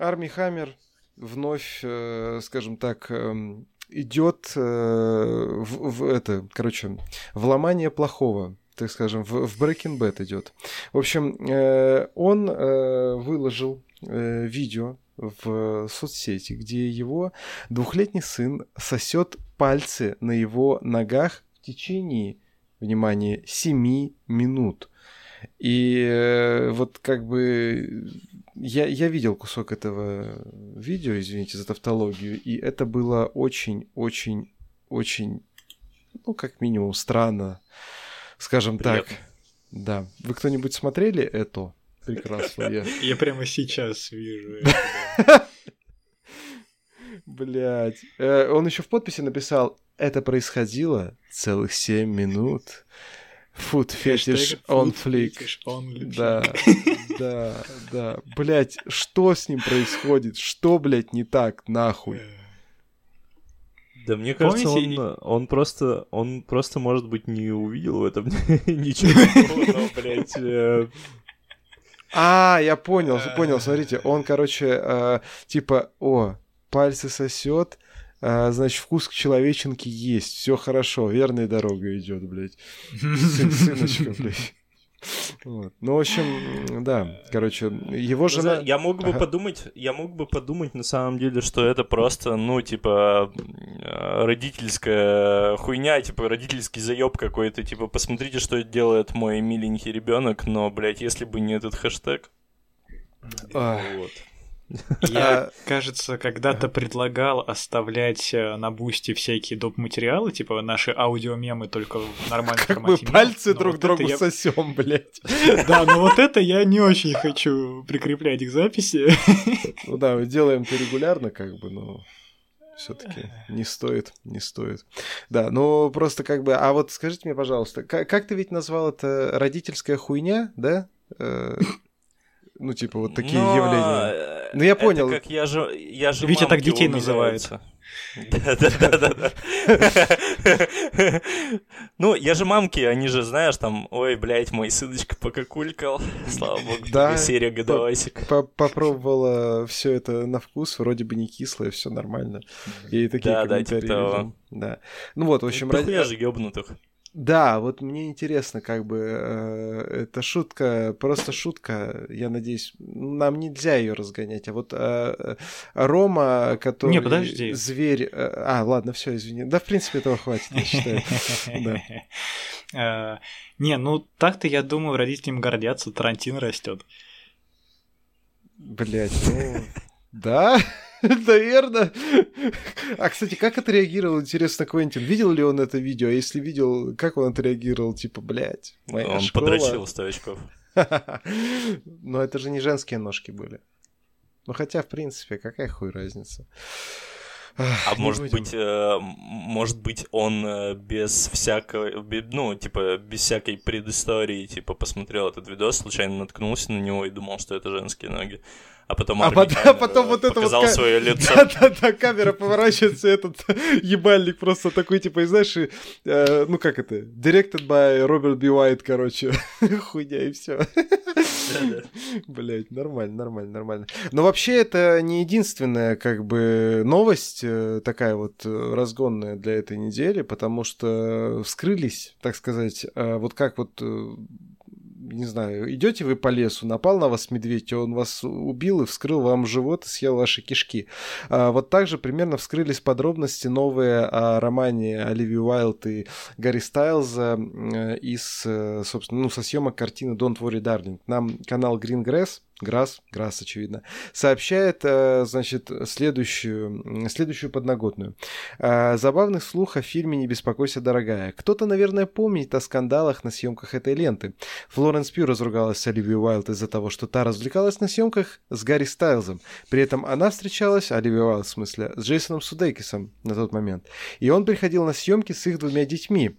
Арми Хаммер вновь, э, скажем так, эм, идет э, в, в это, короче, в ломание плохого так скажем, в, в Breaking Bad идет. В общем, э, он выложил видео в соцсети, где его двухлетний сын сосет пальцы на его ногах в течение, внимание, 7 минут. И вот как бы я, я видел кусок этого видео, извините за тавтологию, и это было очень-очень-очень, ну, как минимум, странно, скажем Приятно. так. Да. Вы кто-нибудь смотрели это? Прекрасное. Я прямо сейчас вижу Блять. Э, он еще в подписи написал, это происходило целых 7 минут. Food fetish on flick. Да, да, да. Блять, что с ним происходит? Что, блять, не так, нахуй? Э. Да мне кажется, Помните, он, он просто, он просто, может быть, не увидел в этом ничего блять. Э. А, я понял, понял, смотрите, он, короче, э, типа, о, пальцы сосет, значит, вкус к человеченке есть, все хорошо, верная дорога идет, блядь. Сын, сыночка, блядь. Вот. Ну, в общем, да, короче, его жена... Я мог бы ага. подумать, я мог бы подумать на самом деле, что это просто, ну, типа, родительская хуйня, типа, родительский заеб какой-то, типа, посмотрите, что делает мой миленький ребенок, но, блядь, если бы не этот хэштег... Вот. Я, кажется, когда-то предлагал оставлять э, на бусте всякие доп. материалы, типа наши аудиомемы только в нормальном как формате. Мы пальцы друг вот другу я... сосем, блядь. Да, но вот это я не очень хочу прикреплять к записи. Ну да, делаем это регулярно, как бы, но все-таки не стоит, не стоит. Да, ну просто как бы, а вот скажите мне, пожалуйста, как, как ты ведь назвал это родительская хуйня, да? Ну, типа, вот такие Но... явления. Э, ну, я понял. Это как я же, я же Витя так детей называется. Да-да-да. Ну, я же мамки, они же, знаешь, там, ой, блядь, мой сыночка покакулькал. Слава богу, да, серия годовасик. Попробовала все это на вкус, вроде бы не кислое, все нормально. И такие да, комментарии. Да, типа Да. Ну вот, в общем... ради... же ёбнутых. Да, вот мне интересно, как бы э, это шутка, просто шутка. Я надеюсь, нам нельзя ее разгонять. А вот э, э, Рома, который Не, подожди. зверь. Э, а, ладно, все, извини. Да, в принципе, этого хватит, я считаю. Э, не, ну так-то я думаю, родителям гордятся, Тарантино растет. Блять, ну. Да? Наверное. А, кстати, как отреагировал, интересно, Квентин? Видел ли он это видео? А если видел, как он отреагировал? Типа, блядь, моя Он школа... подрочил 100 очков. Но это же не женские ножки были. Ну, хотя, в принципе, какая хуй разница? А может быть, э, может быть, он э, без всякой, ну, типа, без всякой предыстории, типа, посмотрел этот видос, случайно наткнулся на него и думал, что это женские ноги а потом а, под, а потом вот это показал вот свое лицо. Да-да-да, камера поворачивается, этот ебальник просто такой, типа, и знаешь, и, э, ну как это, directed by Роберт Би Уайт, короче, хуйня и все. Блять, нормально, нормально, нормально. Но вообще это не единственная, как бы, новость э, такая вот э, разгонная для этой недели, потому что вскрылись, так сказать, э, вот как вот не знаю, идете вы по лесу, напал на вас медведь, он вас убил и вскрыл вам живот и съел ваши кишки. А, вот также примерно вскрылись подробности новые о романе Оливии Уайлд и Гарри Стайлза из, э, собственно, ну, со съемок картины Don't Worry Darling. Нам канал Green Grass Грасс, Грасс, очевидно, сообщает, э, значит, следующую, следующую подноготную. Э, забавный слух о фильме «Не беспокойся, дорогая». Кто-то, наверное, помнит о скандалах на съемках этой ленты. Флоренс Пью разругалась с Оливией Уайлд из-за того, что та развлекалась на съемках с Гарри Стайлзом. При этом она встречалась, Оливия Уайлд в смысле, с Джейсоном Судейкисом на тот момент. И он приходил на съемки с их двумя детьми.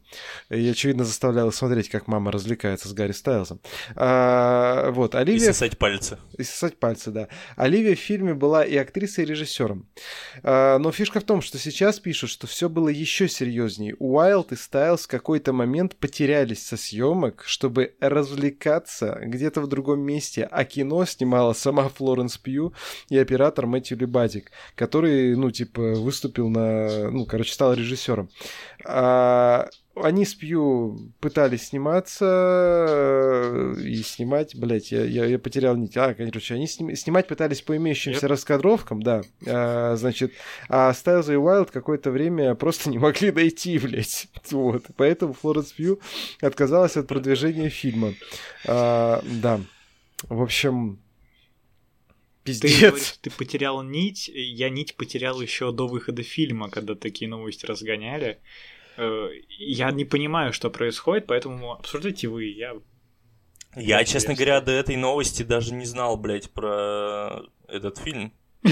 И, очевидно, заставлял смотреть, как мама развлекается с Гарри Стайлзом. А, вот, Оливия... И сосать пальцы пальцы. И сосать пальцы, да. Оливия в фильме была и актрисой, и режиссером. А, но фишка в том, что сейчас пишут, что все было еще серьезнее. Уайлд и Стайлз в какой-то момент потерялись со съемок, чтобы развлекаться где-то в другом месте, а кино снимала сама Флоренс Пью и оператор Мэтью Лебадик, который, ну, типа, выступил на... Ну, короче, стал режиссером. А, они с Пью пытались сниматься э, и снимать, блять, я, я, я потерял нить. А, короче, они сни, снимать пытались по имеющимся yep. раскадровкам, да. А, значит, а Стайлз и Уайлд какое-то время просто не могли найти, блять. Вот. Поэтому Флоренс Пью отказалась от продвижения фильма. А, да. В общем, Пиздец. Ты говоришь, ты потерял нить. Я нить потерял еще до выхода фильма, когда такие новости разгоняли. Э, я не понимаю, что происходит, поэтому обсуждайте вы. Я, я честно говоря, до этой новости даже не знал, блядь, про этот фильм.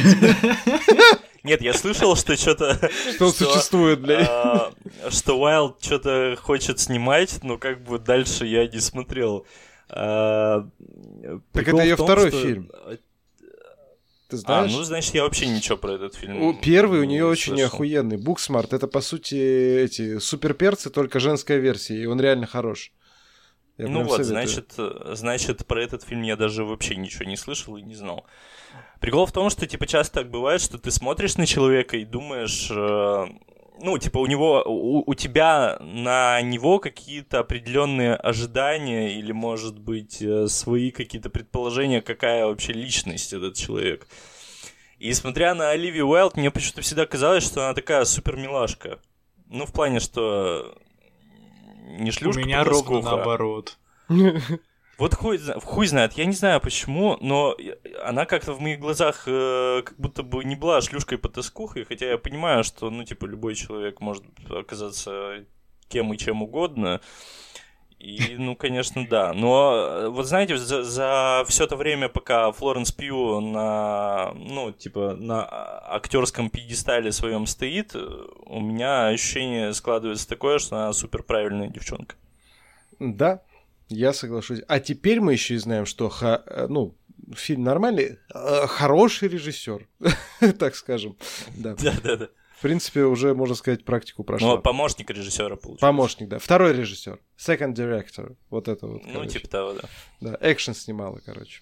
Нет, я слышал, что что-то... Что существует, блядь. А, что Уайлд что-то хочет снимать, но как бы дальше я не смотрел. А, так это ее второй фильм. Ты знаешь? А, ну, значит, я вообще ничего про этот фильм. У, первый у нее очень слышал. охуенный. Booksmart. Это, по сути, эти суперперцы, только женская версия, и он реально хорош. Я ну вот, значит, значит, про этот фильм я даже вообще ничего не слышал и не знал. Прикол в том, что, типа, часто так бывает, что ты смотришь на человека и думаешь, э, ну, типа, у него, у, у тебя на него какие-то определенные ожидания или, может быть, э, свои какие-то предположения, какая вообще личность этот человек. И смотря на Оливию Уайлд, мне почему-то всегда казалось, что она такая супер милашка. Ну, в плане, что не шлюшка, У меня ровно наоборот. Вот хуй, хуй знает, я не знаю почему, но она как-то в моих глазах э, как будто бы не была шлюшкой по тоскухой, хотя я понимаю, что, ну, типа, любой человек может оказаться кем и чем угодно. И, ну, конечно, да. Но э, вот знаете, за, за все это время, пока Флоренс Пью на, ну, типа, на актерском пьедестале своем стоит, у меня ощущение складывается такое, что она супер правильная девчонка. Да, я соглашусь. А теперь мы еще и знаем, что ха, э, ну, фильм нормальный, э, хороший режиссер, так скажем. Да. да, да, да. В принципе, уже, можно сказать, практику прошла. Ну, помощник режиссера получился. Помощник, да. Второй режиссер. Second director. Вот это вот. Ну, короче. типа того, да. Да, экшен снимала, короче.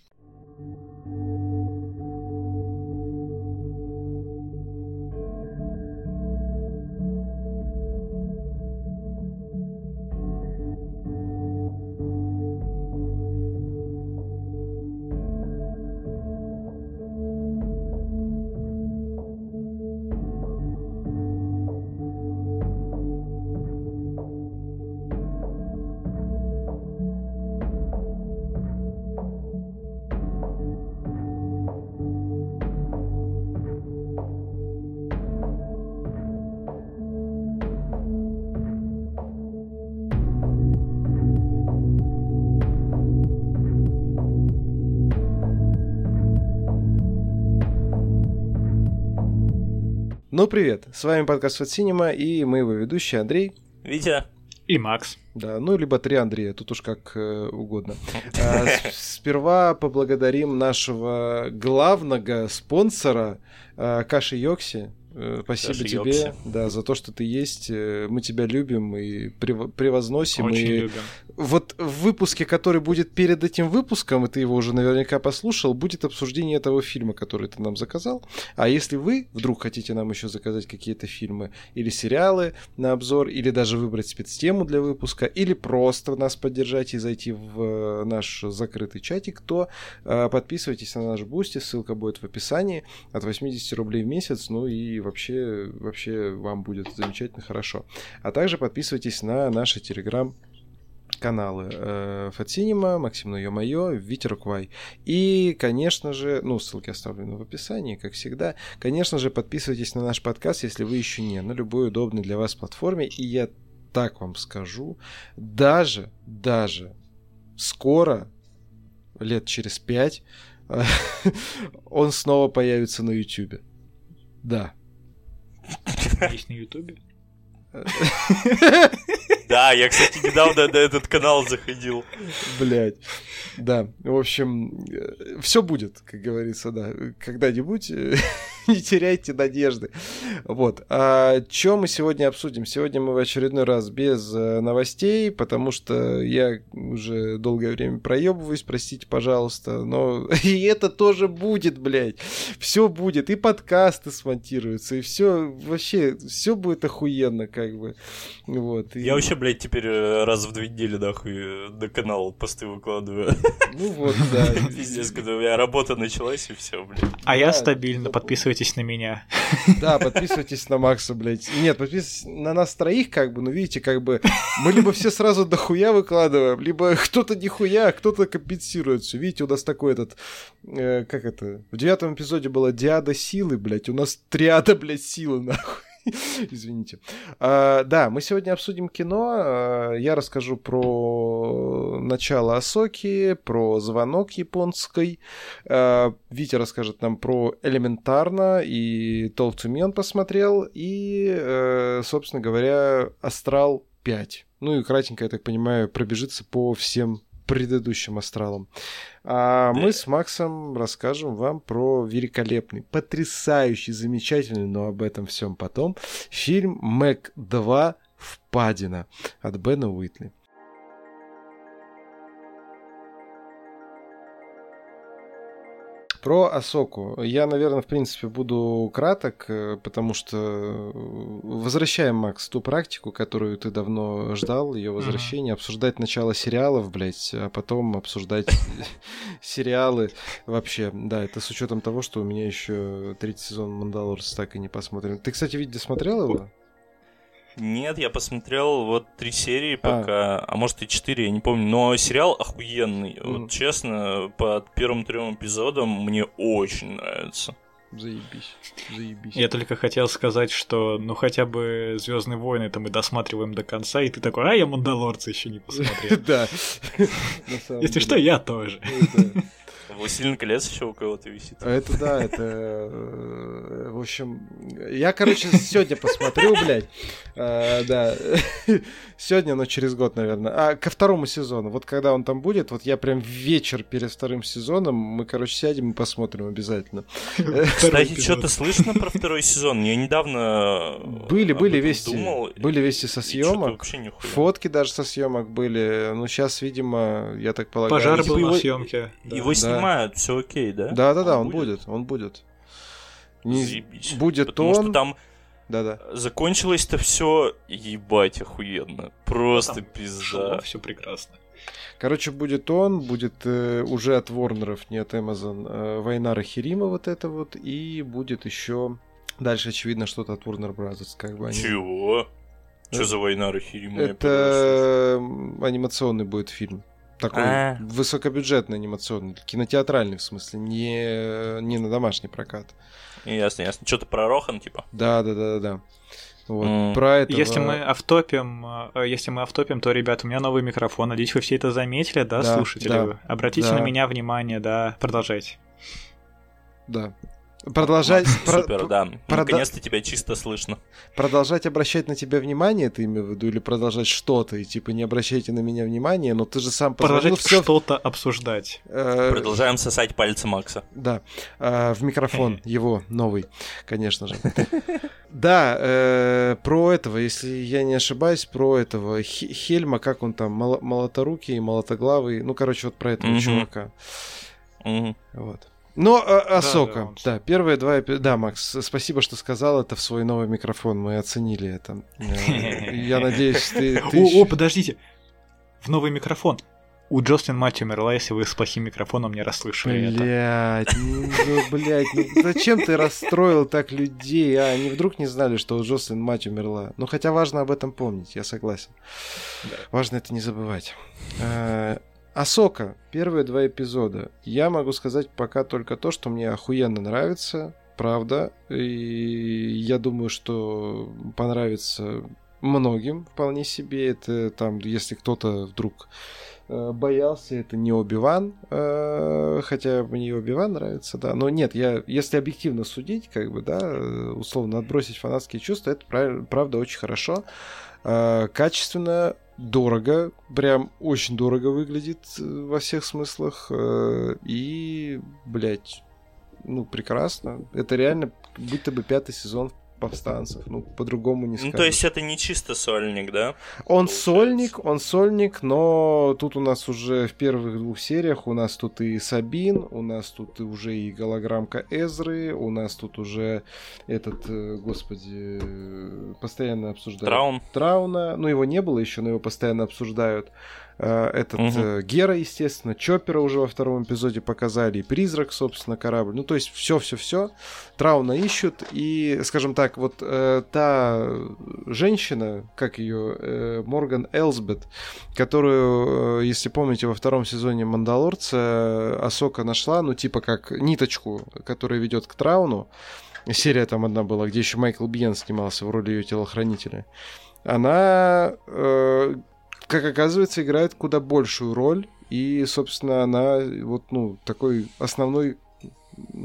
Ну, привет, с вами подкаст от Синема, и мы его ведущие Андрей. Витя. И Макс. Да, ну, либо три Андрея, тут уж как э, угодно. А, сперва поблагодарим нашего главного спонсора э, Каши Йокси, Э, спасибо Даже тебе, Йокси. да, за то, что ты есть. Э, мы тебя любим и превозносим. Очень и любим. Вот в выпуске, который будет перед этим выпуском, и ты его уже наверняка послушал, будет обсуждение этого фильма, который ты нам заказал. А если вы вдруг хотите нам еще заказать какие-то фильмы или сериалы на обзор, или даже выбрать спецтему для выпуска, или просто нас поддержать и зайти в э, наш закрытый чатик, то подписывайтесь на наш Boosty, ссылка будет в описании, от 80 рублей в месяц, ну и вообще, вообще вам будет замечательно хорошо. А также подписывайтесь на наши телеграм каналы э, Fat Cinema, Максим Ну Ё-Моё, Витя. И, конечно же, ну, ссылки оставлены в описании, как всегда. Конечно же, подписывайтесь на наш подкаст, если вы еще не, на любой удобной для вас платформе. И я так вам скажу, даже, даже скоро, лет через пять, он снова появится на YouTube. Да, есть на Ютубе? Да, я, кстати, недавно на этот канал заходил. Блять. Да, в общем, э, все будет, как говорится, да. Когда-нибудь э, не теряйте надежды. Вот. А что мы сегодня обсудим? Сегодня мы в очередной раз без э, новостей, потому что я уже долгое время проебываюсь, простите, пожалуйста, но и это тоже будет, блядь. Все будет, и подкасты смонтируются, и все вообще, все будет охуенно, как бы. Вот. И... Я вообще, блядь, теперь э, раз в две недели, нахуй, на канал посты выкладываю. Ну вот, да. Пиздец, когда у меня работа началась, и все, блядь. А я стабильно, подписывайтесь подписывайтесь на меня. Да, подписывайтесь на Макса, блядь. Нет, подписывайтесь на нас троих, как бы, ну видите, как бы мы либо все сразу дохуя выкладываем, либо кто-то нихуя, а кто-то компенсирует все. Видите, у нас такой этот, э, как это, в девятом эпизоде была диада силы, блядь, у нас триада, блядь, силы, нахуй. Извините. А, да, мы сегодня обсудим кино. А, я расскажу про начало Асоки, про звонок японской. А, Витя расскажет нам про элементарно и Me он посмотрел. И, э, собственно говоря, Астрал 5. Ну и кратенько, я так понимаю, пробежится по всем предыдущим астралам. А да. мы с Максом расскажем вам про великолепный, потрясающий, замечательный, но об этом всем потом, фильм Мэг 2 «Впадина» от Бена Уитли. Про Асоку. Я, наверное, в принципе, буду краток, э, потому что э, возвращаем, Макс, ту практику, которую ты давно ждал, ее возвращение, mm-hmm. обсуждать начало сериалов, блядь, а потом обсуждать сериалы вообще. Да, это с учетом того, что у меня еще третий сезон Мандалорс так и не посмотрен. Ты, кстати, видео смотрел его? Нет, я посмотрел вот три серии а. пока, а, а может и четыре, я не помню. Но сериал охуенный. Mm. Вот честно, под первым трем эпизодам мне очень нравится. Заебись, заебись. Я только хотел сказать, что ну хотя бы Звездные войны это мы досматриваем до конца, и ты такой, а я Мандалорца еще не посмотрел. Да. Если что, я тоже. Властелин колец еще у кого-то висит. Это да, это... Э, в общем, я, короче, сегодня посмотрю, блядь. А, да. Сегодня, но через год, наверное. А ко второму сезону. Вот когда он там будет, вот я прям вечер перед вторым сезоном, мы, короче, сядем и посмотрим обязательно. Кстати, что-то слышно про второй сезон? Я недавно Были, были вести. Думал, были вести со съемок. Фотки даже со съемок были. Ну, сейчас, видимо, я так полагаю... Пожар был на съемке. Его снимают снимают, все окей, да? Да, да, да, он, он будет? будет, он будет. Не... Заебись. Будет Потому он. Что там да-да. Закончилось-то все ебать охуенно. Просто там пизда. Все прекрасно. Короче, будет он, будет э, уже от Ворнеров, не от Amazon, э, Война Рахирима вот это вот, и будет еще дальше, очевидно, что-то от Warner Brothers, как бы они... Чего? Что за Война Рахирима? Это анимационный будет фильм. Такой А-а-а. высокобюджетный анимационный, кинотеатральный в смысле, не, не на домашний прокат. Ясно, ясно. Что-то про Рохан, типа? Да, да, да, да. Вот, mm. про это. Если мы автопим, э, если мы автопим, то, ребят, у меня новый микрофон. Надеюсь, вы все это заметили, да, да слушатели? Да, Обратите да. на меня внимание, да, продолжайте. Да. Продолжать... Супер, про... да. Прода... Наконец-то тебя чисто слышно. Продолжать обращать на тебя внимание, ты имею в виду, или продолжать что-то, и типа не обращайте на меня внимания, но ты же сам Продолжать все... что-то обсуждать. Э, Продолжаем сосать пальцы Макса. Да, э, в микрофон его новый, конечно же. Да, э, про этого, если я не ошибаюсь, про этого Хельма, как он там, молоторукий, молотоглавый, ну, короче, вот про этого чувака. Вот. Но а, Асока, да, да, первые два Да, Макс, спасибо, что сказал это в свой новый микрофон, мы оценили это. Э, я надеюсь, ты... О, подождите, в новый микрофон. У Джослин мать умерла, если вы с плохим микрофоном не расслышали блядь, это. Ну, блядь, ну зачем ты расстроил так людей, а? Они вдруг не знали, что у Джослин мать умерла. Ну, хотя важно об этом помнить, я согласен. Да. Важно это не забывать. Асока, первые два эпизода. Я могу сказать пока только то, что мне охуенно нравится, правда. И я думаю, что понравится многим вполне себе. Это там, если кто-то вдруг э, боялся, это не Оби-Ван, э, хотя мне Оби-Ван нравится, да, но нет, я, если объективно судить, как бы, да, э, условно отбросить фанатские чувства, это правда очень хорошо, качественно, дорого, прям очень дорого выглядит во всех смыслах, и, блядь, ну, прекрасно, это реально будто бы пятый сезон повстанцев. Ну, по-другому не скажешь. Ну, то есть это не чисто сольник, да? Он получается? сольник, он сольник, но тут у нас уже в первых двух сериях у нас тут и Сабин, у нас тут и уже и голограммка Эзры, у нас тут уже этот, э, господи, постоянно обсуждают. Траун. Трауна. Ну, его не было еще, но его постоянно обсуждают. Э, этот угу. Гера, естественно, Чоппера уже во втором эпизоде показали, и Призрак, собственно, корабль. Ну, то есть все-все-все. Трауна ищут, и, скажем так, вот э, та женщина, как ее, э, Морган Элсбет, которую, э, если помните, во втором сезоне Мандалорца Асока нашла, ну, типа как ниточку, которая ведет к Трауну. Серия там одна была, где еще Майкл Бьен снимался в роли ее телохранителя. Она э, как оказывается, играет куда большую роль. И, собственно, она вот, ну, такой основной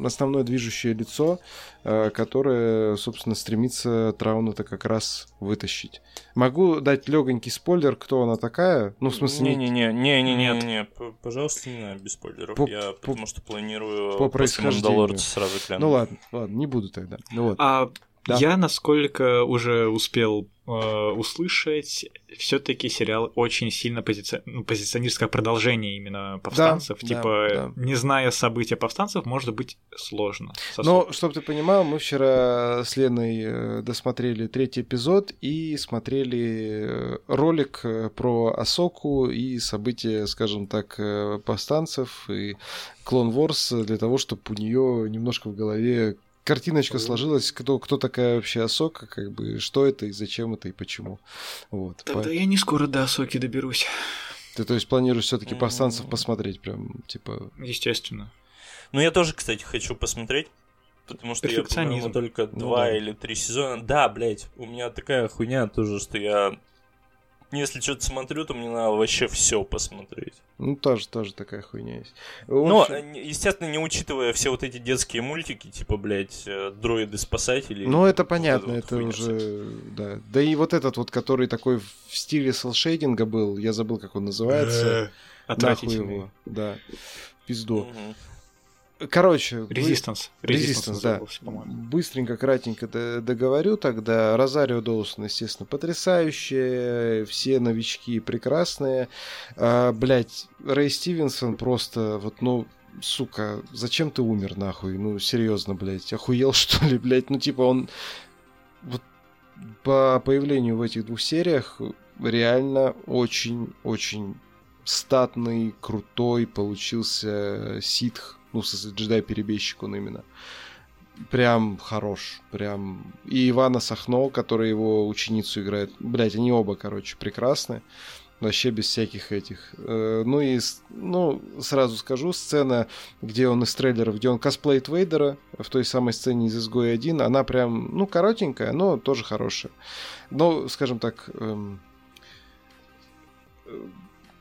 основное движущее лицо, э, которое, собственно, стремится Трауна-то как раз вытащить. Могу дать легонький спойлер, кто она такая? Ну, в смысле... Не-не-не, пожалуйста, не надо без спойлеров. По, Я по, потому что планирую по происхождению. сразу глянуть. Ну ладно, ладно, не буду тогда. Ну, вот. А да. Я, насколько уже успел э, услышать, все-таки сериал очень сильно позици... ну, позиционируется как продолжение именно повстанцев. Да, типа, да, да. не зная события повстанцев, может быть сложно. Но, чтобы ты понимал, мы вчера с Леной э, досмотрели третий эпизод и смотрели э, ролик э, про Асоку и события, скажем так, повстанцев и Клон Ворс для того, чтобы у нее немножко в голове картиночка сложилась, кто, кто такая вообще Асока, как бы, что это и зачем это и почему. Вот. Тогда По... я не скоро до Асоки доберусь. Ты, то есть, планируешь все-таки повстанцев посмотреть, прям, типа. Естественно. Ну, я тоже, кстати, хочу посмотреть. Потому что я, по-моему, только ну, два да. или три сезона. Да, блядь, у меня такая хуйня тоже, что я если что-то смотрю, то мне надо вообще все посмотреть. Ну, тоже, тоже такая хуйня есть. Но, естественно, не учитывая все вот эти детские мультики, типа, блядь, э, дроиды-спасатели. Ну, это понятно, это, это уже, да. Да и вот этот вот, который такой в стиле селшейдинга был, я забыл, как он называется. Нахуй его, да. Пизду. Короче, Резистанс. Резистанс, да. Быстренько, кратенько договорю тогда. Розарио Доусон, естественно, потрясающие. Все новички прекрасные. А, блять, Рэй Стивенсон просто вот, ну, сука, зачем ты умер, нахуй? Ну, серьезно, блядь, охуел, что ли, блядь? Ну, типа, он вот по появлению в этих двух сериях реально очень-очень статный, крутой получился ситх ну, джедай-перебежчик он именно. Прям хорош. Прям. И Ивана Сахно, который его ученицу играет. Блять, они оба, короче, прекрасны. Вообще без всяких этих. Э, ну и, ну, сразу скажу, сцена, где он из трейлеров, где он косплеит Вейдера, в той самой сцене из Изгоя 1, она прям, ну, коротенькая, но тоже хорошая. Но, скажем так, эм,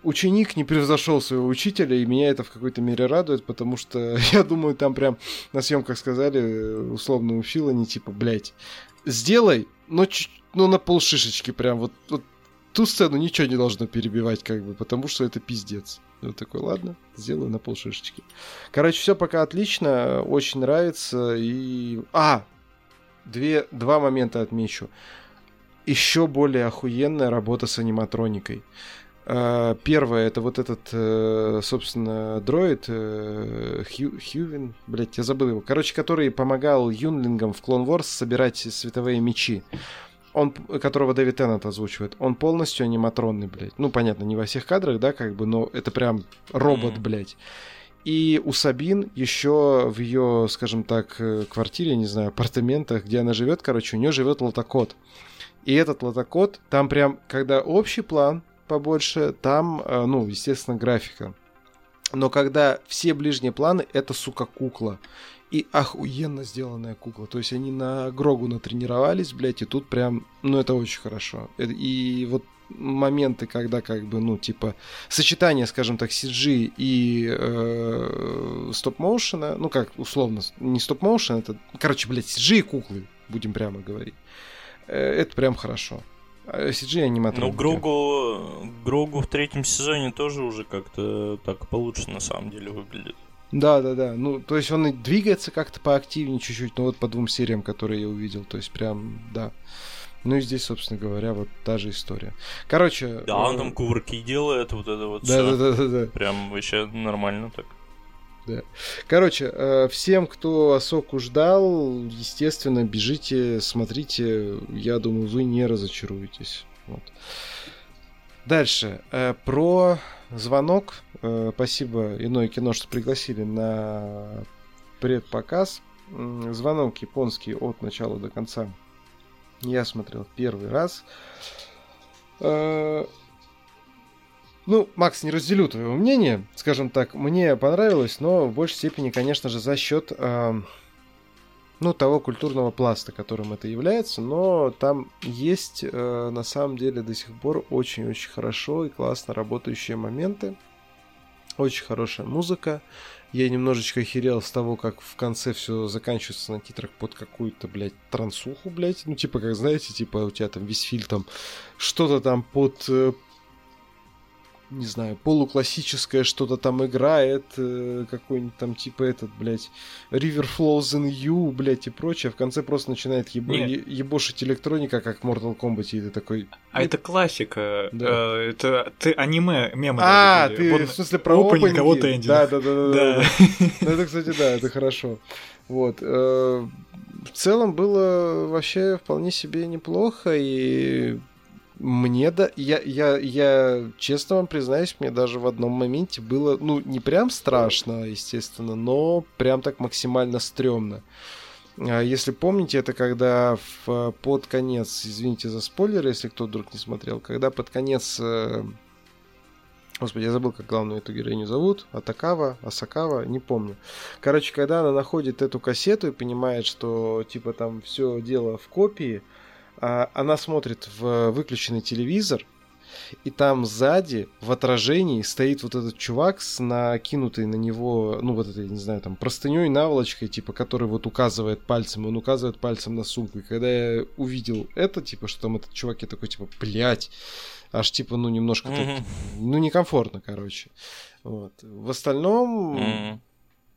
ученик не превзошел своего учителя, и меня это в какой-то мере радует, потому что, я думаю, там прям на съемках сказали условно у Фила, не типа, блядь, сделай, но, ну, на полшишечки прям, вот, вот ту сцену ничего не должно перебивать, как бы, потому что это пиздец. Я такой, ладно, сделаю на полшишечки. Короче, все пока отлично, очень нравится, и... А! Две, два момента отмечу. Еще более охуенная работа с аниматроникой. А, первое, это вот этот, э, собственно, дроид э, Хью, Хьювин, блядь, я забыл его. Короче, который помогал юнлингам в Clone Wars собирать световые мечи. Он, которого Дэвид Теннет озвучивает, он полностью аниматронный, блядь. Ну, понятно, не во всех кадрах, да, как бы, но это прям робот, mm-hmm. блядь. И у Сабин еще в ее, скажем так, э, квартире, не знаю, апартаментах, где она живет, короче, у нее живет лотокот. И этот лотокот, там прям, когда общий план, побольше, там, э, ну, естественно, графика. Но когда все ближние планы, это, сука, кукла. И охуенно сделанная кукла. То есть они на Грогу натренировались, блядь, и тут прям, ну, это очень хорошо. Э, и вот моменты, когда как бы, ну, типа, сочетание, скажем так, CG и э, стоп-моушена, ну, как условно, не стоп-моушен, это, короче, блядь, CG и куклы, будем прямо говорить. Э, это прям хорошо. CG аниматроники. Ну, Грогу, Грогу в третьем сезоне тоже уже как-то так получше на самом деле выглядит. Да, да, да. Ну, то есть он и двигается как-то поактивнее чуть-чуть, но вот по двум сериям, которые я увидел. То есть прям, да. Ну и здесь, собственно говоря, вот та же история. Короче... Да, он э, там кувырки делает, вот это вот да, да, да, да, да. Прям вообще нормально так. Да. Короче, э, всем, кто Асоку ждал, естественно, бежите, смотрите. Я думаю, вы не разочаруетесь. Вот. Дальше. Э, про звонок. Спасибо Иное кино, что пригласили на предпоказ. Звонок японский от начала до конца я смотрел первый раз. Ну, Макс, не разделю твоего мнения. Скажем так, мне понравилось, но в большей степени, конечно же, за счет э, ну, того культурного пласта, которым это является. Но там есть, э, на самом деле, до сих пор очень-очень хорошо и классно работающие моменты. Очень хорошая музыка. Я немножечко охерел с того, как в конце все заканчивается на титрах под какую-то, блядь, трансуху, блядь. Ну, типа, как знаете, типа, у тебя там весь фильм там что-то там под э, не знаю, полуклассическое что-то там играет, э, какой-нибудь там типа этот, блядь, River Flows in You, блядь, и прочее, а в конце просто начинает ебо- ебошить электроника, как в Mortal Kombat, и ты такой... А это классика, да. э, это ты аниме, мемы. А, ты вот, в смысле про опенинги? кого-то Да, да, да, да. да. Ну это, кстати, да, это хорошо. Вот. Э, в целом было вообще вполне себе неплохо, и мне да, я, я, я честно вам признаюсь, мне даже в одном моменте было, ну, не прям страшно, естественно, но прям так максимально стрёмно. А если помните, это когда в, под конец, извините за спойлеры, если кто вдруг не смотрел, когда под конец э, Господи, я забыл, как главную эту героиню зовут. Атакава, Асакава, не помню. Короче, когда она находит эту кассету и понимает, что типа там все дело в копии, она смотрит в выключенный телевизор, и там сзади в отражении стоит вот этот чувак с накинутой на него, ну вот этой, не знаю, там простыней, наволочкой, типа, который вот указывает пальцем, он указывает пальцем на сумку. И когда я увидел это, типа, что там этот чувак, я такой, типа, блядь, аж типа, ну немножко, mm-hmm. тут, ну некомфортно, короче. Вот. В остальном mm-hmm.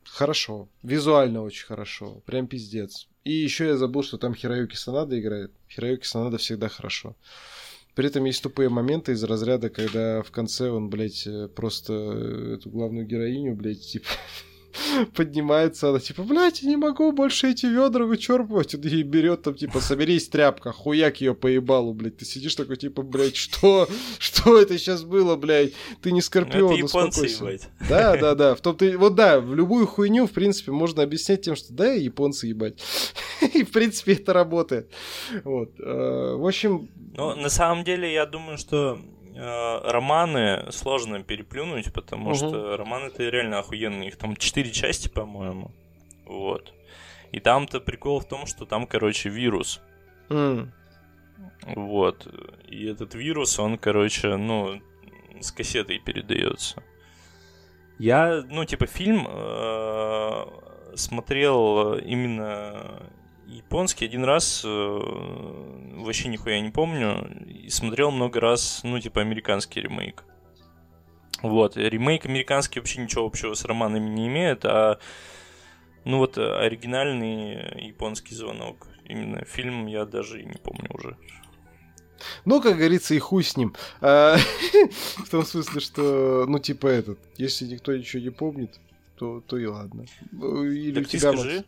хорошо, визуально очень хорошо, прям пиздец. И еще я забыл, что там Хироюки Санада играет. Хироюки Санада всегда хорошо. При этом есть тупые моменты из разряда, когда в конце он, блядь, э, просто эту главную героиню, блядь, типа поднимается, она типа, блядь, я не могу больше эти ведра вычерпывать. И берет там, типа, соберись, тряпка, хуяк ее поебалу, блядь. Ты сидишь такой, типа, блядь, что? Что это сейчас было, блядь? Ты не скорпион, это японцы, ебать. Да, да, да. В том ты, вот да, в любую хуйню, в принципе, можно объяснять тем, что да, японцы ебать. И, в принципе, это работает. Вот. Э, в общем... Ну, на самом деле, я думаю, что романы сложно переплюнуть, потому угу. что романы-то реально охуенные. Их там четыре части, по-моему. Вот. И там-то прикол в том, что там, короче, вирус. Mm. Вот. И этот вирус, он, короче, ну, с кассетой передается. Я, ну, типа, фильм э, смотрел именно японский один раз, э, вообще нихуя не помню, и смотрел много раз, ну, типа, американский ремейк. Вот, ремейк американский вообще ничего общего с романами не имеет, а, ну, вот, оригинальный японский звонок. Именно фильм я даже и не помню уже. Ну, как говорится, и хуй с ним. А, в том смысле, что, ну, типа этот, если никто ничего не помнит, то, то и ладно. Или так у тебя... Скажи.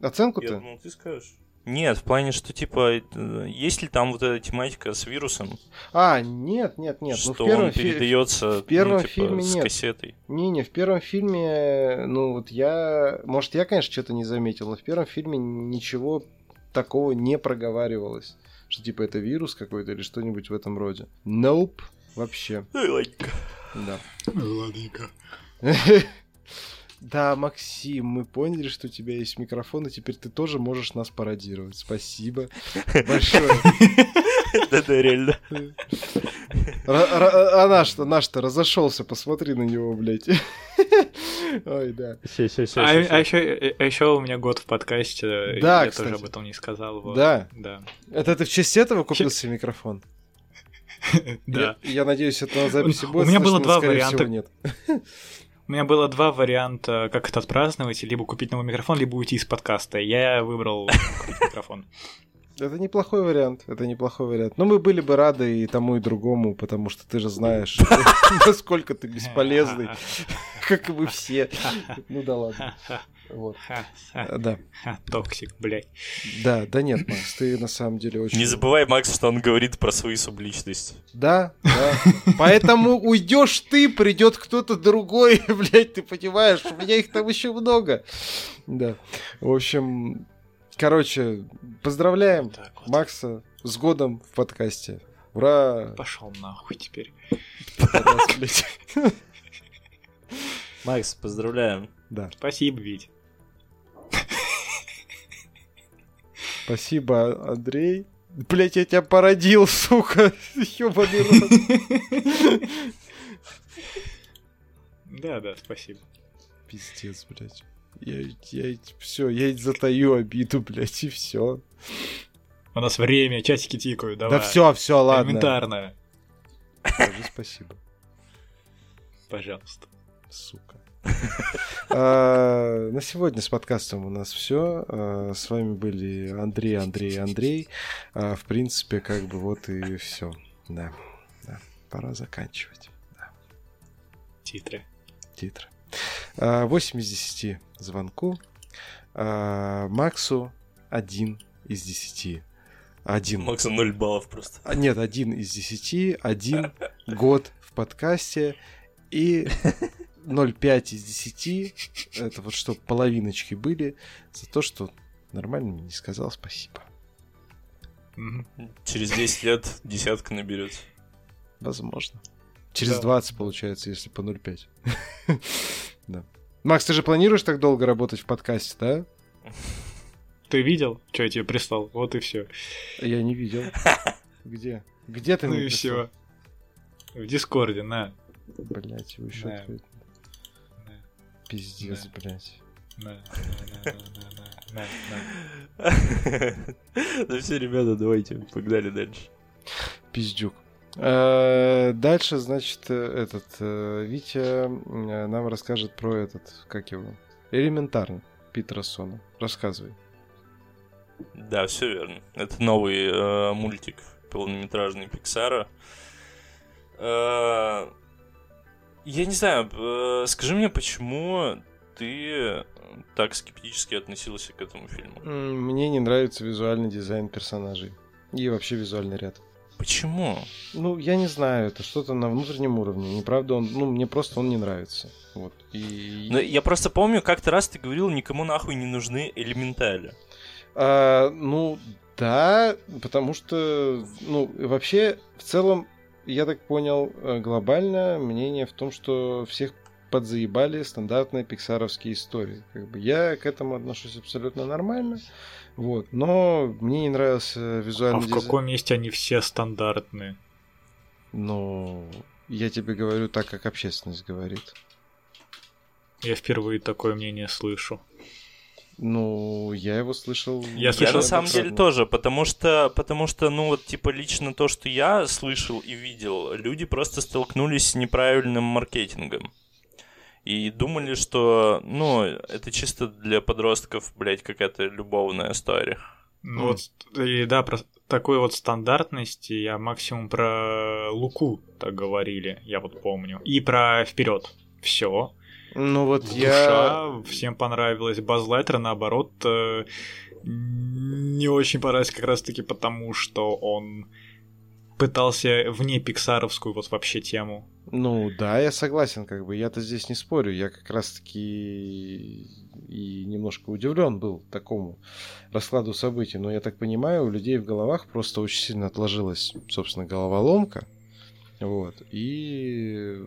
Оценку-то? Я думал, ты скажешь. Нет, в плане, что типа, есть ли там вот эта тематика с вирусом? А, нет, нет, нет. Что ну, в первом он передается в первом ну, типа, фильме с нет. кассетой. Не-не, в первом фильме, ну вот я, может, я, конечно, что-то не заметил, но в первом фильме ничего такого не проговаривалось. Что типа это вирус какой-то или что-нибудь в этом роде. Nope, вообще. Ладненько. Да. Ладненько. Да, Максим, мы поняли, что у тебя есть микрофон, и теперь ты тоже можешь нас пародировать. Спасибо большое. Да-да, реально. А наш-то, наш-то разошелся, посмотри на него, блядь. Ой, да. А еще а еще у меня год в подкасте, да, я тоже об этом не сказал. Да? Да. Это ты в честь этого купил себе микрофон? Да. Я надеюсь, это на записи будет. У меня было два варианта. Нет. У меня было два варианта, как это отпраздновать, либо купить новый микрофон, либо уйти из подкаста. Я выбрал купить микрофон. Это неплохой вариант, это неплохой вариант. Но мы были бы рады и тому, и другому, потому что ты же знаешь, насколько ты бесполезный, как и мы все. Ну да ладно. Вот. Да. Токсик, блядь. Да, да нет, Макс, ты на самом деле очень... Не забывай, Макс, что он говорит про свою субличность. Да, да. Поэтому уйдешь ты, придет кто-то другой, блядь, ты понимаешь, у меня их там еще много. Да. В общем, Короче, поздравляем вот. Макса с годом в подкасте. Ура! Пошел нахуй теперь. Макс, поздравляем. Да. Спасибо, Вить. Спасибо, Андрей. Блять, я тебя породил, сука. Ёбаный рот. Да, да, спасибо. Пиздец, блядь. Я, я, все, я затаю обиду, блядь, и все. У нас время, часики тикают, давай. Да все, все, ладно. Элементарно. Скажи спасибо. Пожалуйста. Сука. А, на сегодня с подкастом у нас все. А, с вами были Андрей, Андрей, Андрей. А, в принципе, как бы вот и все. Да, да. Пора заканчивать. Да. Титры. Титры. 8 из 10 звонку. Максу 1 из 10. Один. Макса 0 баллов просто. А, нет, один из 10, один год в подкасте и 0,5 из 10, это вот что половиночки были, за то, что нормально мне не сказал спасибо. Через 10 лет десятка наберется. Возможно. Через да. 20, получается, если по 0,5. да. Макс, ты же планируешь так долго работать в подкасте, да? Ты видел, что я тебе прислал? Вот и все. Я не видел. Где? Где ты Ну и все. В Дискорде, на. Блять, его еще открыть. Пиздец, да. блять. Ну все, ребята, давайте, погнали дальше. Пиздюк. Э, дальше, значит, э, этот э, Витя нам расскажет про этот, как его, элементарно, Питера Сона. Рассказывай. Да, все верно. Это новый э, мультик полнометражный Пиксара. Э, я не знаю, э, скажи мне, почему ты так скептически относился к этому фильму? Мне не нравится визуальный дизайн персонажей и вообще визуальный ряд. Почему? Ну, я не знаю, это что-то на внутреннем уровне. Неправда, он, ну, мне просто он не нравится. Вот. И... Но я просто помню, как-то раз ты говорил, никому нахуй не нужны элементали. А, ну, да, потому что, ну, вообще, в целом, я так понял, э, глобально мнение в том, что всех подзаебали стандартные пиксаровские истории. Как бы я к этому отношусь абсолютно нормально. Вот. Но мне не нравился визуальный А в каком месте они все стандартные? Ну, я тебе говорю так, как общественность говорит. Я впервые такое мнение слышу. Ну, я его слышал. Я, слышал, я на самом деле тоже, потому что, потому что, ну вот, типа, лично то, что я слышал и видел, люди просто столкнулись с неправильным маркетингом и думали, что, ну, это чисто для подростков, блядь, какая-то любовная история. Ну вот, и да, про такой вот стандартности я максимум про Луку так говорили, я вот помню. И про вперед. Все. Ну вот Душа, я... всем понравилось. Базлайтер, наоборот, э, не очень понравилось как раз-таки потому, что он пытался вне пиксаровскую вот вообще тему. Ну да, я согласен, как бы. Я-то здесь не спорю, я как раз-таки и немножко удивлен был такому раскладу событий, но я так понимаю, у людей в головах просто очень сильно отложилась, собственно, головоломка, вот, и...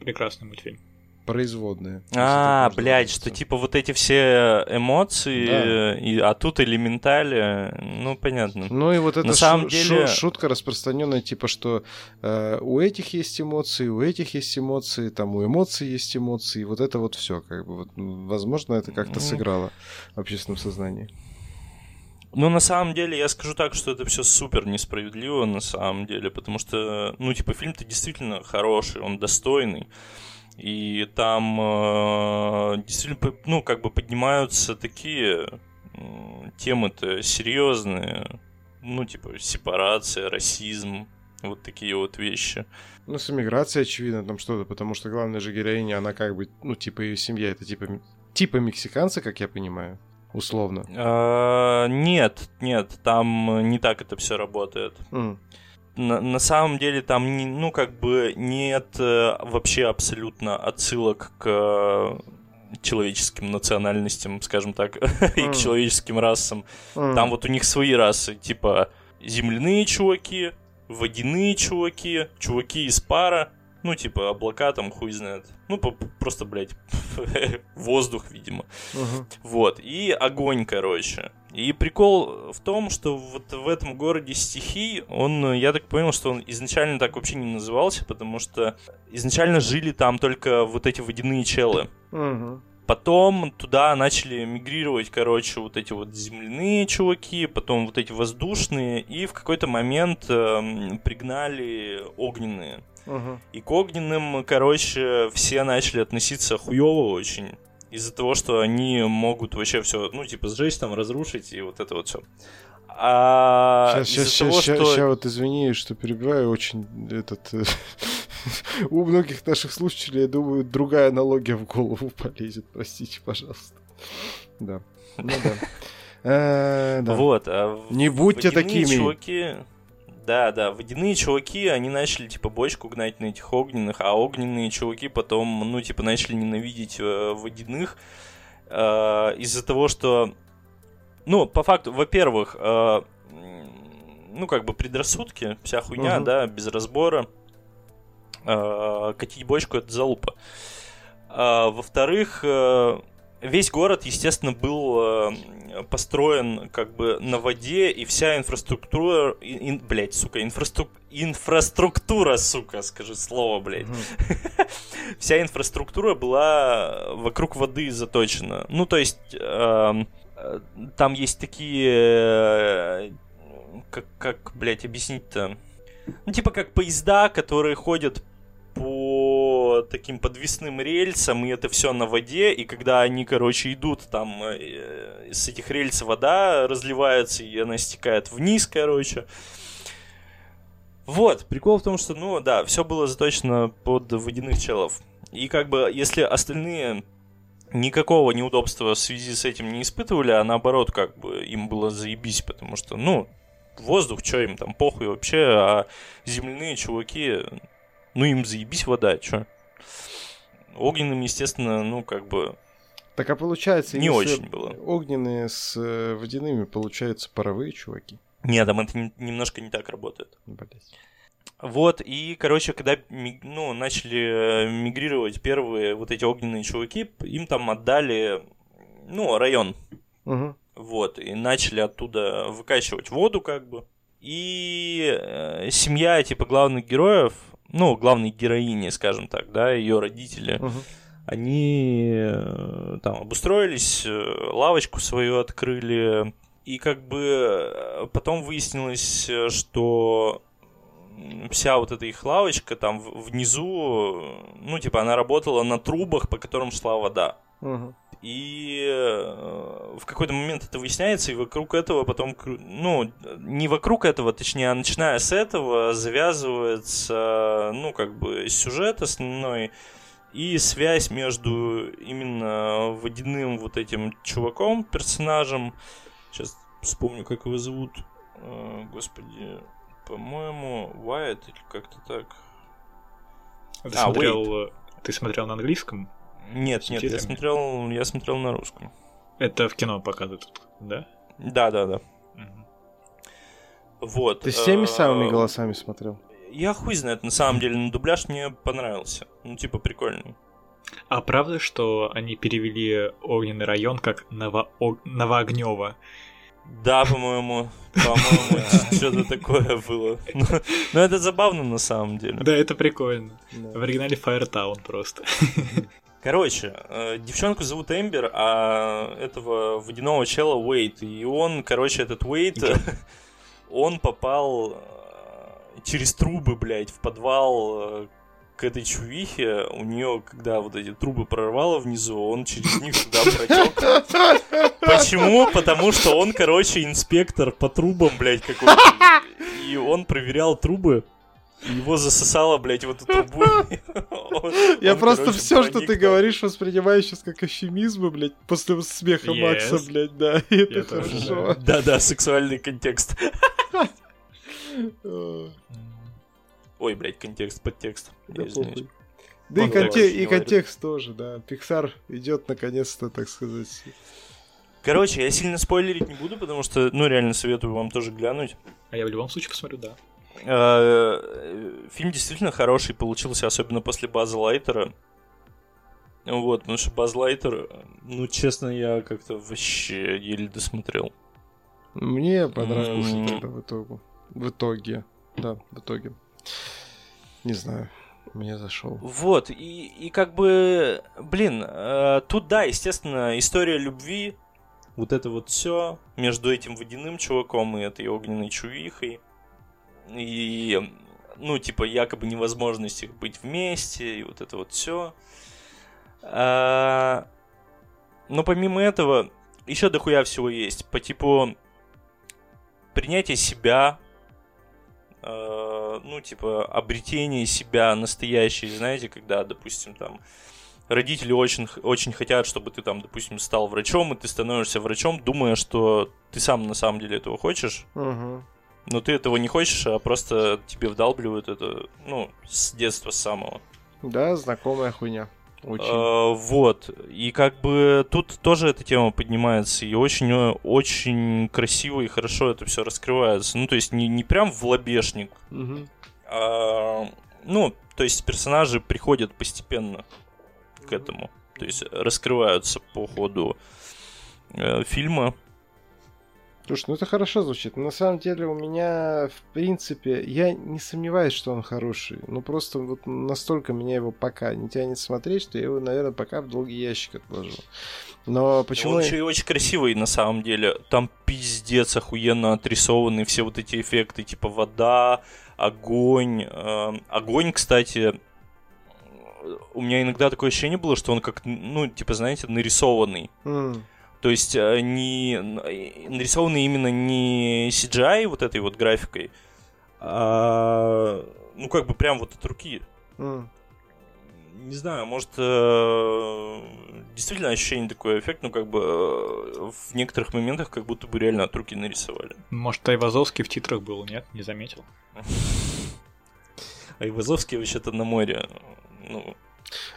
Прекрасный мультфильм. Производные. А, блядь, что типа вот эти все эмоции, да. и, а тут элементали, ну понятно. Ну и вот это На самом деле... шутка распространенная, типа, что э, у этих есть эмоции, у этих есть эмоции, там у эмоций есть эмоции, и вот это вот все, как бы, вот, возможно, это как-то ну... сыграло в общественном сознании. Ну, на самом деле, я скажу так, что это все супер несправедливо, на самом деле, потому что, ну, типа, фильм-то действительно хороший, он достойный. И там э, действительно, ну, как бы поднимаются такие э, темы-то серьезные. Ну, типа, сепарация, расизм, вот такие вот вещи. Ну, с эмиграцией, очевидно, там что-то, потому что главная же героиня, она как бы, ну, типа, ее семья, это типа, типа мексиканцы, как я понимаю, условно. А, нет, нет, там не так это все работает. Mm на, на самом деле там, не, ну, как бы нет э, вообще абсолютно отсылок к э, человеческим национальностям, скажем так, mm. и к человеческим расам. Mm. Там вот у них свои расы, типа земляные чуваки, водяные чуваки, чуваки из пара, ну, типа, облака там, хуй знает. Ну, просто, блядь, воздух, видимо. Uh-huh. Вот. И огонь, короче. И прикол в том, что вот в этом городе стихий, он, я так понял, что он изначально так вообще не назывался, потому что изначально жили там только вот эти водяные челы. Uh-huh. Потом туда начали мигрировать, короче, вот эти вот земляные чуваки, потом вот эти воздушные, и в какой-то момент э, пригнали огненные. Угу. И к огненным, короче, все начали относиться хуево очень. Из-за того, что они могут вообще все, ну, типа, сжечь там, разрушить и вот это вот все. А сейчас, сейчас, того, сейчас, что... сейчас вот извини, что перебиваю, очень этот... У многих наших слушателей, я думаю, другая аналогия в голову полезет, простите, пожалуйста. Да. Ну да. Э, вот. А Не будьте такими. Да, да, водяные чуваки, они начали, типа, бочку гнать на этих огненных, а огненные чуваки потом, ну, типа, начали ненавидеть э, водяных э, из-за того, что, ну, по факту, во-первых, э, ну, как бы предрассудки, вся хуйня, угу. да, без разбора, э, катить бочку — это залупа. А, во-вторых, э, весь город, естественно, был э, построен как бы на воде, и вся инфраструктура, ин, блять, сука, инфраструк, инфраструктура, сука, скажи слово, блять. Mm. вся инфраструктура была вокруг воды заточена. Ну, то есть, эм, э, там есть такие, э, как, как, блять, объяснить-то? Ну, типа как поезда, которые ходят по таким подвесным рельсам, и это все на воде, и когда они, короче, идут, там э, с этих рельс вода разливается, и она стекает вниз, короче. Вот, прикол в том, что, ну, да, все было заточено под водяных челов. И как бы, если остальные никакого неудобства в связи с этим не испытывали, а наоборот, как бы им было заебись, потому что, ну, воздух, что им там, похуй вообще, а земляные чуваки, ну им заебись вода, чё. Огненным, естественно, ну как бы... Так а получается, не очень было. Огненные с э, водяными получаются паровые чуваки. Нет, там это немножко не так работает. Блять. Вот, и, короче, когда ну, начали э, мигрировать первые вот эти огненные чуваки, им там отдали, ну, район. Угу. Вот, и начали оттуда выкачивать воду, как бы. И э, семья, типа, главных героев, ну, главной героини, скажем так, да, ее родители, угу. они э, там обустроились, э, лавочку свою открыли, и как бы э, потом выяснилось, что вся вот эта их лавочка там внизу, ну, типа, она работала на трубах, по которым шла вода. Угу. И э, в какой-то момент это выясняется, и вокруг этого потом, ну, не вокруг этого, точнее, а начиная с этого завязывается, ну, как бы сюжет основной, и связь между именно водяным вот этим чуваком, персонажем, сейчас вспомню, как его зовут, э, господи, по-моему, Уайт или как-то так. Ты, а, смотрел, ты смотрел на английском? Нет, нет, я смотрел, я смотрел на русском. Это в кино показывают, да? Да, да, да. Вот. Ты с теми э, самыми голосами смотрел? Я хуй знает, на самом деле, но дубляж мне понравился. Ну, типа, прикольный. А правда, что они перевели огненный район как Ново... Новоогнево? Да, по-моему. По-моему, что-то такое было. Но это забавно на самом деле. Да, это прикольно. В оригинале Firetown просто. Короче, э, девчонку зовут Эмбер, а этого водяного чела Уэйт. И он, короче, этот Уэйт, он попал э, через трубы, блядь, в подвал э, к этой чувихе, у нее, когда вот эти трубы прорвало внизу, он через них туда протек. Почему? Потому что он, короче, инспектор по трубам, блядь, какой-то. И он проверял трубы. Его засосало, блядь, в эту трубу. Я просто все, что ты говоришь, воспринимаю сейчас как эфемизмы, блядь, после смеха Макса, блядь, да, и это хорошо. Да-да, сексуальный контекст. Ой, блядь, контекст, подтекст. Да, да и, конте- и контекст тоже, да. Пиксар идет наконец-то, так сказать. Короче, я сильно спойлерить не буду, потому что, ну, реально советую вам тоже глянуть. А я в любом случае посмотрю, да. А, фильм действительно хороший получился, особенно после База Лайтера. Вот, потому что Баз Лайтер, ну, честно, я как-то вообще еле досмотрел. Мне понравилось mm-hmm. это в итоге. В итоге, да, в итоге. Не знаю, мне зашел. Вот, и, и как бы, блин, э, тут, да, естественно, история любви, вот это вот все между этим водяным чуваком и этой огненной чувихой. И, ну, типа, якобы невозможность их быть вместе, и вот это вот все. А, но помимо этого, еще дохуя всего есть. По типу принятия себя, э, ну, типа, обретение себя настоящее, знаете, когда, допустим, там, родители очень, очень хотят, чтобы ты там, допустим, стал врачом, и ты становишься врачом, думая, что ты сам на самом деле этого хочешь. Угу. Но ты этого не хочешь, а просто тебе вдалбливают это, ну, с детства самого. Да, знакомая хуйня. Очень. А, вот. И как бы тут тоже эта тема поднимается, и очень, очень красиво и хорошо это все раскрывается. Ну, то есть не, не прям в лобешник, угу. а, ну, то есть персонажи приходят постепенно к этому. То есть раскрываются по ходу э, фильма. Слушай, ну это хорошо звучит. На самом деле у меня, в принципе, я не сомневаюсь, что он хороший. Ну просто вот настолько меня его пока не тянет смотреть, что я его, наверное, пока в долгий ящик отложу. Но почему... Он еще и очень красивый, на самом деле. Там пиздец охуенно отрисованы все вот эти эффекты, типа вода, огонь. Э, огонь, кстати, у меня иногда такое ощущение было, что он как, ну, типа, знаете, нарисованный. Mm. То есть э, не нарисованный именно не CGI вот этой вот графикой, а ну как бы прям вот от руки. Mm. Не знаю, может э, действительно ощущение такой эффект, ну как бы э, в некоторых моментах как будто бы реально от руки нарисовали. Может, Айвазовский в титрах был, нет? Не заметил. Айвазовский вообще-то на море. Ну,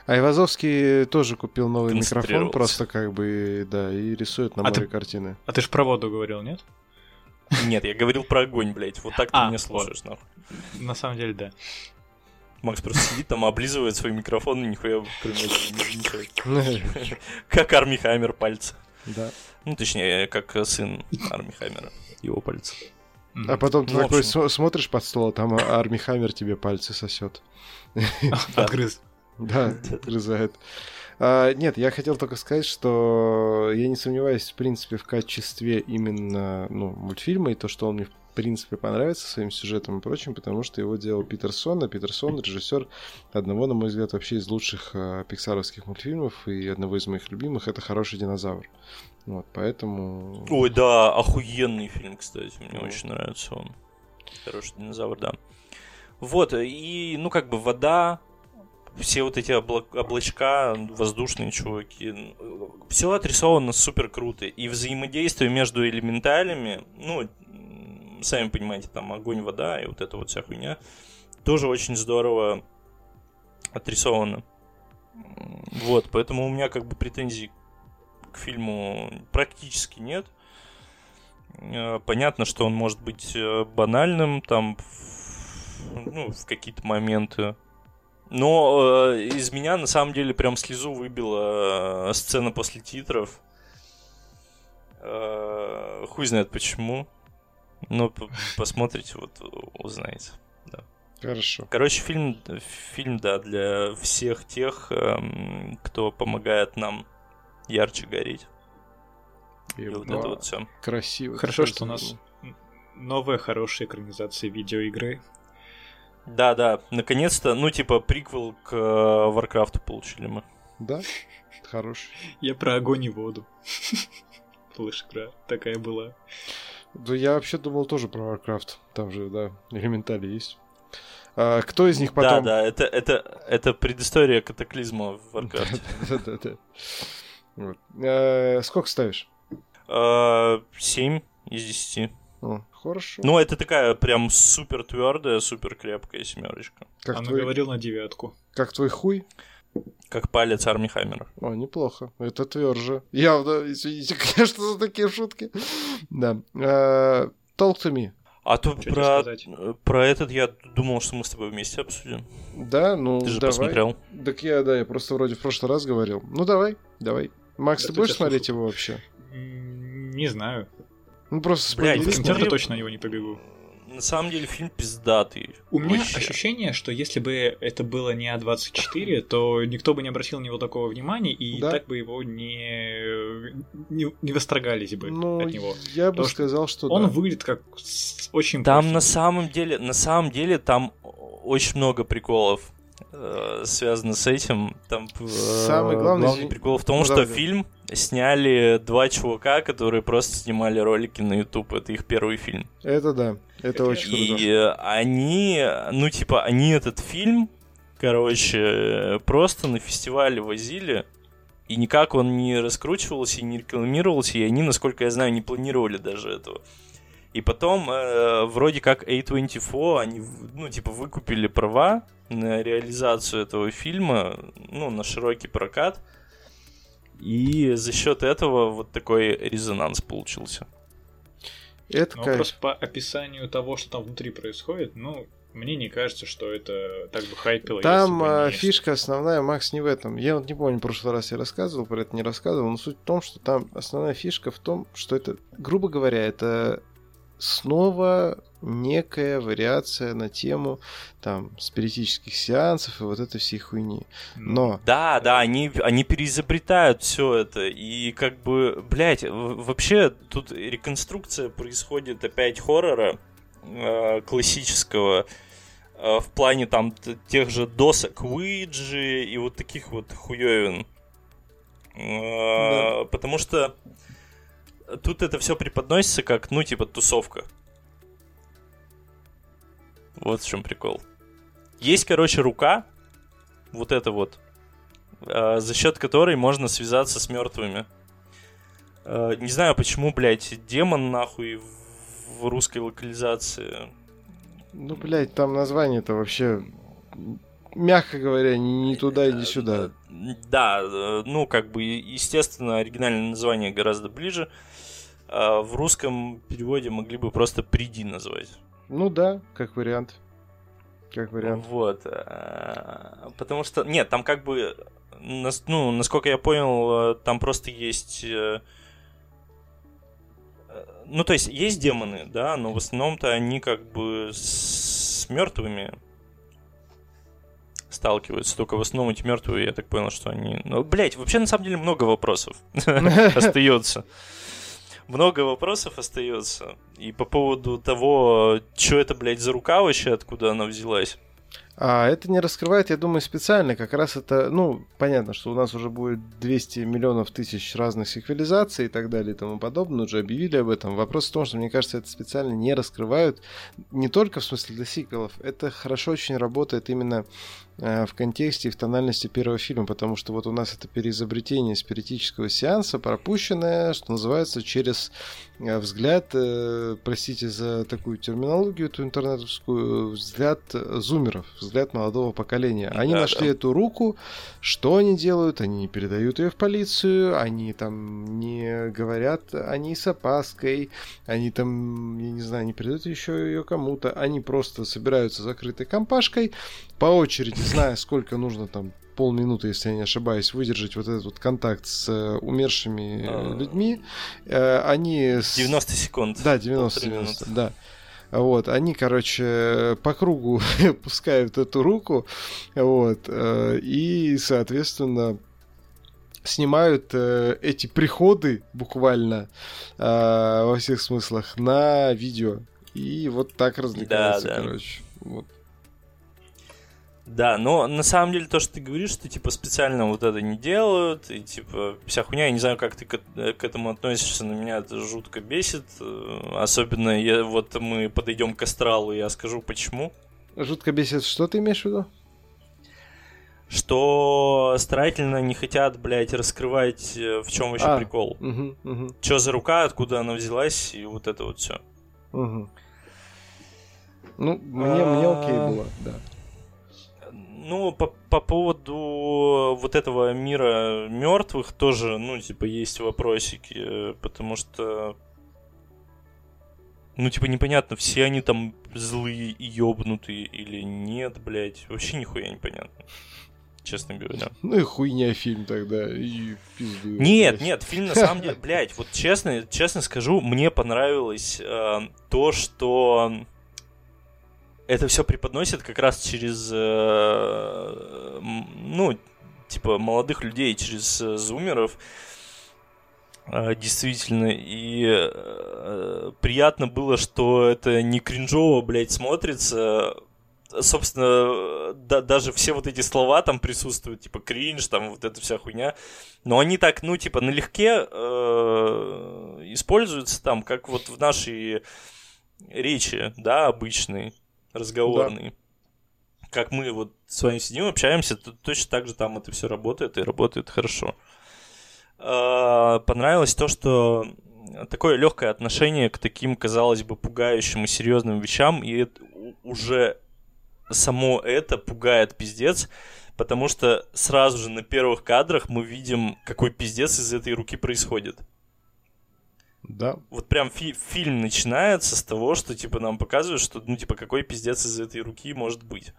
а Ивазовский тоже купил новый микрофон, просто как бы, да, и рисует на а море ты... картины. А ты ж про воду говорил, нет? Нет, я говорил про огонь, блядь. Вот так ты а, меня слушаешь, нахуй. На самом деле, да. Макс просто сидит там, облизывает свой микрофон и нихуя Как Арми Хаммер пальцы. Да. Ну, точнее, как сын Арми Хаммера. Его пальцы. А потом ты ну, такой смотришь под стол, а там Арми Хаммер тебе пальцы сосет. Отгрыз. Да, отрезает. А, нет, я хотел только сказать, что я не сомневаюсь, в принципе, в качестве именно ну, мультфильма и то, что он мне, в принципе, понравится своим сюжетом и прочим, потому что его делал Питер Сон, а Питер Сон — режиссер одного, на мой взгляд, вообще из лучших а, пиксаровских мультфильмов и одного из моих любимых — это «Хороший динозавр». Вот, поэтому... Ой, да, охуенный фильм, кстати, мне очень нравится он. Хороший динозавр, да. Вот, и, ну, как бы вода, все вот эти обла- облачка, воздушные чуваки, все отрисовано супер круто. И взаимодействие между элементалями, ну, сами понимаете, там огонь, вода и вот эта вот вся хуйня, тоже очень здорово отрисовано. Вот, поэтому у меня как бы претензий к фильму практически нет. Э, понятно, что он может быть э, банальным, там, ну, в какие-то моменты Но э, из меня на самом деле прям слезу выбила э, сцена после титров. Э, хуй знает почему. Но посмотрите, вот узнаете. Да. Хорошо. Короче, фильм, фильм, да, для всех тех, эм, кто помогает нам ярче гореть. И, и вот это вот все. Красиво. Хорошо, что у нас новая хорошая экранизация видеоигры. Да, да, наконец-то, ну, типа, приквел к Варкрафту получили мы. Да, хороший. Я про огонь и воду. Флэш игра такая была. Да я вообще думал тоже про Warcraft. Там же, да, элементали есть. А, кто из них потом... Да, да, это, это, это предыстория катаклизма в Warcraft. Да, да, да. Вот. А, сколько ставишь? А, 7 из 10. О, хорошо. Ну, это такая прям супер твердая, супер крепкая семерочка. Как Она твой... говорил на девятку. Как твой хуй? Как палец Арми Хаммера. О, неплохо. Это тверже. Явно, извините, конечно, за такие шутки. Да. Uh, talk to me. А то про, про этот я думал, что мы с тобой вместе обсудим. Да, ну Ты же давай. посмотрел. Так я, да, я просто вроде в прошлый раз говорил. Ну давай, давай. Макс, да ты будешь смотреть слушаю. его вообще? Не знаю. Ну просто Блядь, в кинотеатр точно на него не побегу. На самом деле фильм пиздатый. У меня вообще. ощущение, что если бы это было не А24, то никто бы не обратил на него такого внимания, и да? так бы его не, не, не восторгались бы ну, от него. Я бы сказал, что, Он да. выглядит как очень Там профиль. на самом деле, на самом деле, там очень много приколов связано с этим. Там э, Самый главный, главный прикол в том, ну, что да, фильм сняли два чувака, которые просто снимали ролики на YouTube. Это их первый фильм. Это да. Это очень круто. И они, ну типа, они этот фильм, короче, просто на фестивале возили, и никак он не раскручивался и не рекламировался, и они, насколько я знаю, не планировали даже этого. И потом, э, вроде как A24, они, ну, типа, выкупили права на реализацию этого фильма, ну, на широкий прокат. И за счет этого вот такой резонанс получился. Это ну, просто по описанию того, что там внутри происходит, ну, мне не кажется, что это так бы хайпило. Там а, фишка основная, Макс, не в этом. Я вот не помню, в прошлый раз я рассказывал, про это не рассказывал, но суть в том, что там основная фишка в том, что это, грубо говоря, это снова некая вариация на тему там спиритических сеансов и вот этой всей хуйни. Но... Да, да, они, они переизобретают все это. И как бы, блядь, вообще тут реконструкция происходит опять хоррора э, классического э, в плане там тех же досок Уиджи и вот таких вот хуёвин. Э, да. Потому что тут это все преподносится как, ну, типа, тусовка. Вот в чем прикол. Есть, короче, рука, вот эта вот, э, за счет которой можно связаться с мертвыми. Э, не знаю, почему, блядь, демон нахуй в русской локализации. Ну, блядь, там название-то вообще, мягко говоря, ни туда, ни сюда. Да, э, ну, как бы, естественно, оригинальное название гораздо ближе. А в русском переводе могли бы просто «приди» назвать. Ну да, как вариант. Как вариант. Вот. Э, потому что, нет, там как бы, ну, насколько я понял, э, там просто есть... Э, ну, то есть, есть демоны, да, но в основном-то они как бы с мертвыми сталкиваются. Только в основном эти мертвые, я так понял, что они... Ну, блять, вообще на самом деле много вопросов остается много вопросов остается. И по поводу того, что это, блядь, за рука вообще, откуда она взялась. А это не раскрывает, я думаю, специально. Как раз это, ну, понятно, что у нас уже будет 200 миллионов тысяч разных сиквелизаций и так далее и тому подобное. Уже объявили об этом. Вопрос в том, что, мне кажется, это специально не раскрывают. Не только в смысле для сиквелов. Это хорошо очень работает именно в контексте и в тональности первого фильма, потому что вот у нас это переизобретение спиритического сеанса, пропущенное, что называется, через э, взгляд, э, простите за такую терминологию, эту интернетовскую, взгляд зумеров, взгляд молодого поколения. Они да, нашли да. эту руку, что они делают? Они не передают ее в полицию, они там не говорят о ней с опаской, они там, я не знаю, не передают еще ее кому-то, они просто собираются закрытой компашкой, по очереди, зная, сколько нужно там полминуты, если я не ошибаюсь, выдержать вот этот вот контакт с э, умершими а. людьми, э, они... С... 90 секунд. Да, 90, 90 да. Вот, они, короче, по кругу пускают эту руку, вот, э, и, соответственно, снимают эти приходы буквально во всех смыслах на видео. И вот так развлекаются, да, да. короче. Вот. Да, но на самом деле то, что ты говоришь, что типа специально вот это не делают, и типа вся хуйня, я не знаю, как ты к, к этому относишься, но меня это жутко бесит. Э, особенно я, вот мы подойдем к астралу, я скажу почему. Жутко бесит, что ты имеешь в виду? Что старательно не хотят, блядь, раскрывать, э, в чем вообще а, прикол. Угу, угу. Че за рука, откуда она взялась, и вот это вот все. Угу. Ну, мне, мне окей было, да. Ну, по, по поводу вот этого мира мертвых тоже, ну, типа, есть вопросики, потому что ну, типа, непонятно, все они там злые и ёбнутые или нет, блядь. Вообще нихуя непонятно. Честно говоря. Ну и хуйня фильм тогда, и пизду. Нет, блядь. нет, фильм на самом деле, блядь, вот честно, честно скажу, мне понравилось э, то, что это все преподносит как раз через, э, ну, типа, молодых людей, через э, зумеров, э, действительно. И э, приятно было, что это не кринжово, блядь, смотрится. Собственно, да, даже все вот эти слова там присутствуют, типа кринж, там вот эта вся хуйня. Но они так, ну, типа, налегке э, используются там, как вот в нашей речи, да, обычной разговорный. Да. Как мы вот с вами сидим, общаемся, то точно так же там это все работает и работает хорошо. А, понравилось то, что такое легкое отношение к таким, казалось бы, пугающим и серьезным вещам, и уже само это пугает пиздец, потому что сразу же на первых кадрах мы видим, какой пиздец из этой руки происходит. Да. Вот прям фи- фильм начинается с того, что типа нам показывают, что ну типа какой пиздец из этой руки может быть.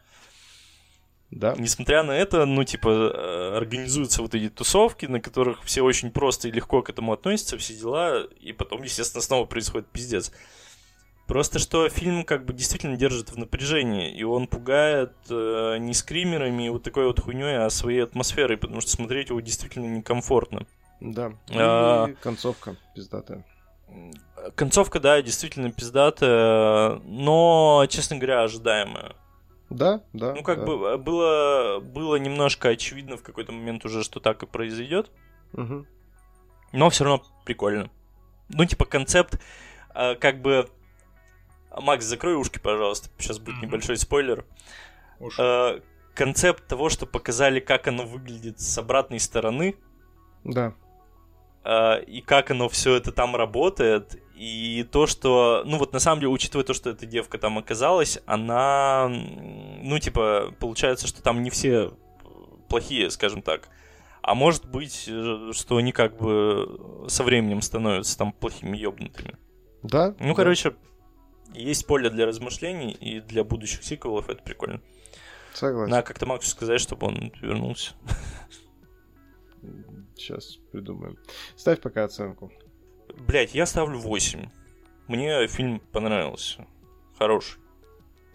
Да. Несмотря на это, ну, типа, э, организуются вот эти тусовки, на которых все очень просто и легко к этому относятся, все дела, и потом, естественно, снова происходит пиздец. Просто что фильм как бы действительно держит в напряжении, и он пугает э, не скримерами и вот такой вот хуйней, а своей атмосферой, потому что смотреть его действительно некомфортно. Да. А... И концовка пиздатая. Концовка, да, действительно пиздатая, но, честно говоря, ожидаемая. Да, да. Ну, как да. бы было, было немножко очевидно в какой-то момент уже, что так и произойдет. Угу. Но все равно прикольно. Ну, типа, концепт, э, как бы. Макс, закрой ушки, пожалуйста. Сейчас будет угу. небольшой спойлер. Э, концепт того, что показали, как оно выглядит с обратной стороны. Да. А, и как оно все это там работает, и то, что, ну вот на самом деле, учитывая то, что эта девка там оказалась, она, ну типа, получается, что там не все плохие, скажем так. А может быть, э, что они как бы со временем становятся там плохими ёбнутыми. Да. Ну, да. короче, есть поле для размышлений, и для будущих сиквелов это прикольно. Согласен. Надо как-то Максу сказать, чтобы он вернулся. Сейчас придумаем. Ставь пока оценку. Блять, я ставлю 8. Мне фильм понравился. Хороший.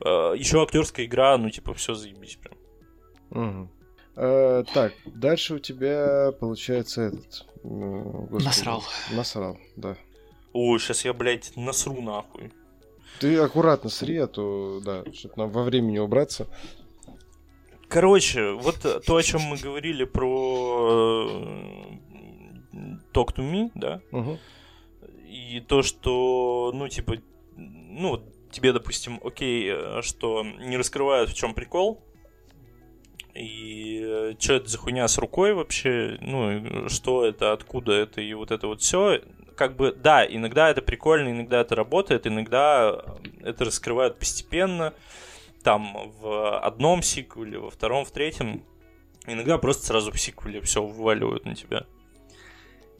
А, еще актерская игра, ну типа все заебись прям. Угу. А, так, дальше у тебя получается этот. Господи, насрал. Насрал, да. Ой, сейчас я, блядь, насру нахуй. Ты аккуратно сри, а то, да, чтобы нам во времени убраться. Короче, вот то, о чем мы говорили про э, Talk to Me, да? Угу. И то, что, ну, типа, ну, тебе, допустим, окей, э, что не раскрывают, в чем прикол, и э, что это за хуйня с рукой вообще, ну, что это, откуда это, и вот это вот все. Как бы, да, иногда это прикольно, иногда это работает, иногда это раскрывают постепенно там в одном сиквеле, во втором, в третьем, иногда просто сразу в сиквеле все вываливают на тебя.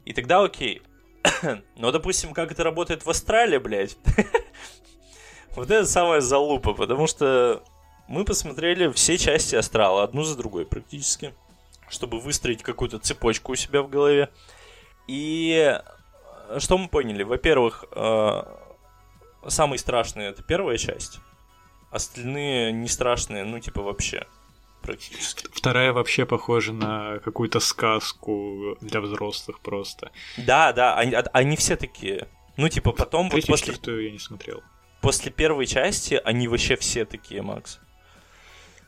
И тогда окей. Но, допустим, как это работает в Австралии, блядь, вот это самая залупа, потому что мы посмотрели все части Астрала, одну за другой практически, чтобы выстроить какую-то цепочку у себя в голове. И что мы поняли? Во-первых, э, самый страшный это первая часть, остальные не страшные, ну типа вообще практически. Вторая вообще похожа на какую-то сказку для взрослых просто. Да, да, они, они все такие. Ну типа потом Третью, вот после... четвертую я не смотрел. После первой части они вообще все такие, Макс.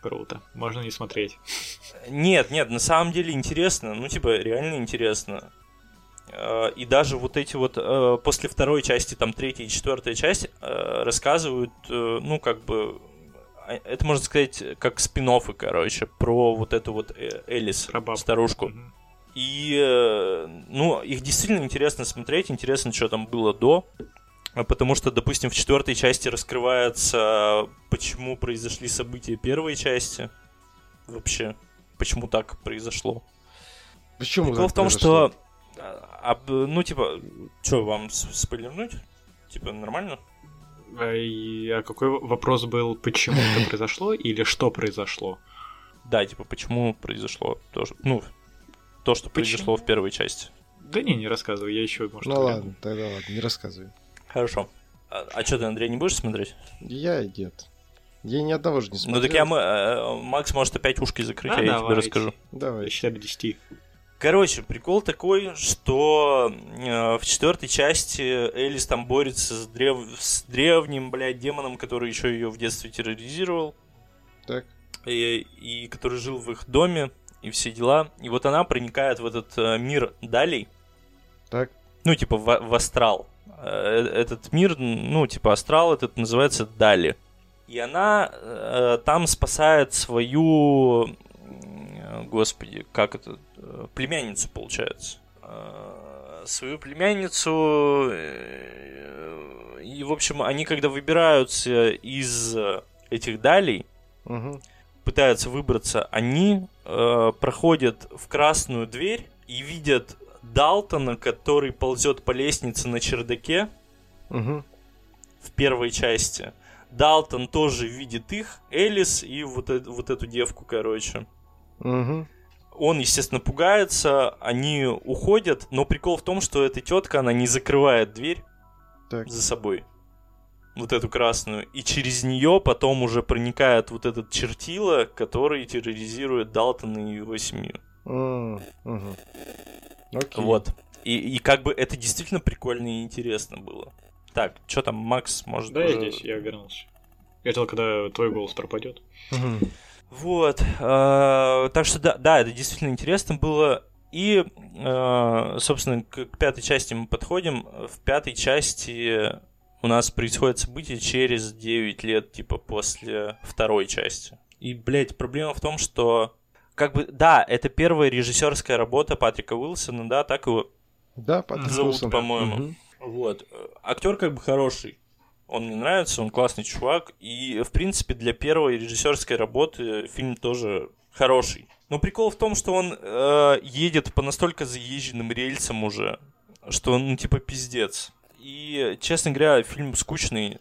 Круто. Можно не смотреть. Нет, нет, на самом деле интересно. Ну, типа, реально интересно. Э, и даже вот эти вот э, после второй части, там третья и четвертая часть э, рассказывают, ну как бы а, это можно сказать как спин короче, про вот эту вот Элис, старушку. И, ну, их действительно интересно смотреть, интересно, что там было до. Потому что, допустим, в четвертой части раскрывается, почему произошли события первой части. Вообще, почему так произошло. Почему Дело в том, произошло? что а, ну, типа, что, вам спойлернуть? Типа, нормально? А, и, а какой вопрос был, почему это произошло или что произошло? Да, типа, почему произошло то, что, ну, то, что почему? произошло в первой части. Да не, не рассказывай, я еще, может, Ну ладно, тогда ладно, не рассказывай. Хорошо. А, а что ты, Андрей, не будешь смотреть? Я нет. Я ни одного же не смотрел. Ну так я, э, Макс может опять ушки закрыть, а, а я тебе расскажу. Давай. Считай до 10. Короче, прикол такой, что э, в четвертой части Элис там борется с, древ... с древним, блядь, демоном, который еще ее в детстве терроризировал. Так. И, и который жил в их доме, и все дела. И вот она проникает в этот э, мир далей. Так. Ну, типа в, в астрал. Э, этот мир, ну, типа астрал этот называется Дали. И она э, там спасает свою господи, как это, э, племянницу, получается. Э, свою племянницу, э, и, в общем, они, когда выбираются из этих далей, угу. пытаются выбраться, они э, проходят в красную дверь и видят Далтона, который ползет по лестнице на чердаке угу. в первой части. Далтон тоже видит их, Элис и вот, э- вот эту девку, короче. Угу. Он, естественно, пугается, они уходят, но прикол в том, что эта тетка, она не закрывает дверь так. за собой. Вот эту красную. И через нее потом уже проникает вот этот чертила, который терроризирует Далтона и его семью. Mm, угу. Окей. Вот. И, и как бы это действительно прикольно и интересно было. Так, что там, Макс, может... Да, уже... я здесь, я вернулся. Я ждал, когда твой голос пропадет. Угу. Вот. Э, так что да, да, это действительно интересно было. И, э, собственно, к, к пятой части мы подходим. В пятой части у нас происходит событие через 9 лет, типа, после второй части. И, блядь, проблема в том, что как бы, да, это первая режиссерская работа Патрика Уилсона, да, так его да, Патрик зовут, по-моему. Угу. Вот. Актер как бы хороший. Он мне нравится, он классный чувак. И, в принципе, для первой режиссерской работы фильм тоже хороший. Но прикол в том, что он э, едет по настолько заезженным рельсам уже, что он, ну, типа, пиздец. И, честно говоря, фильм скучный,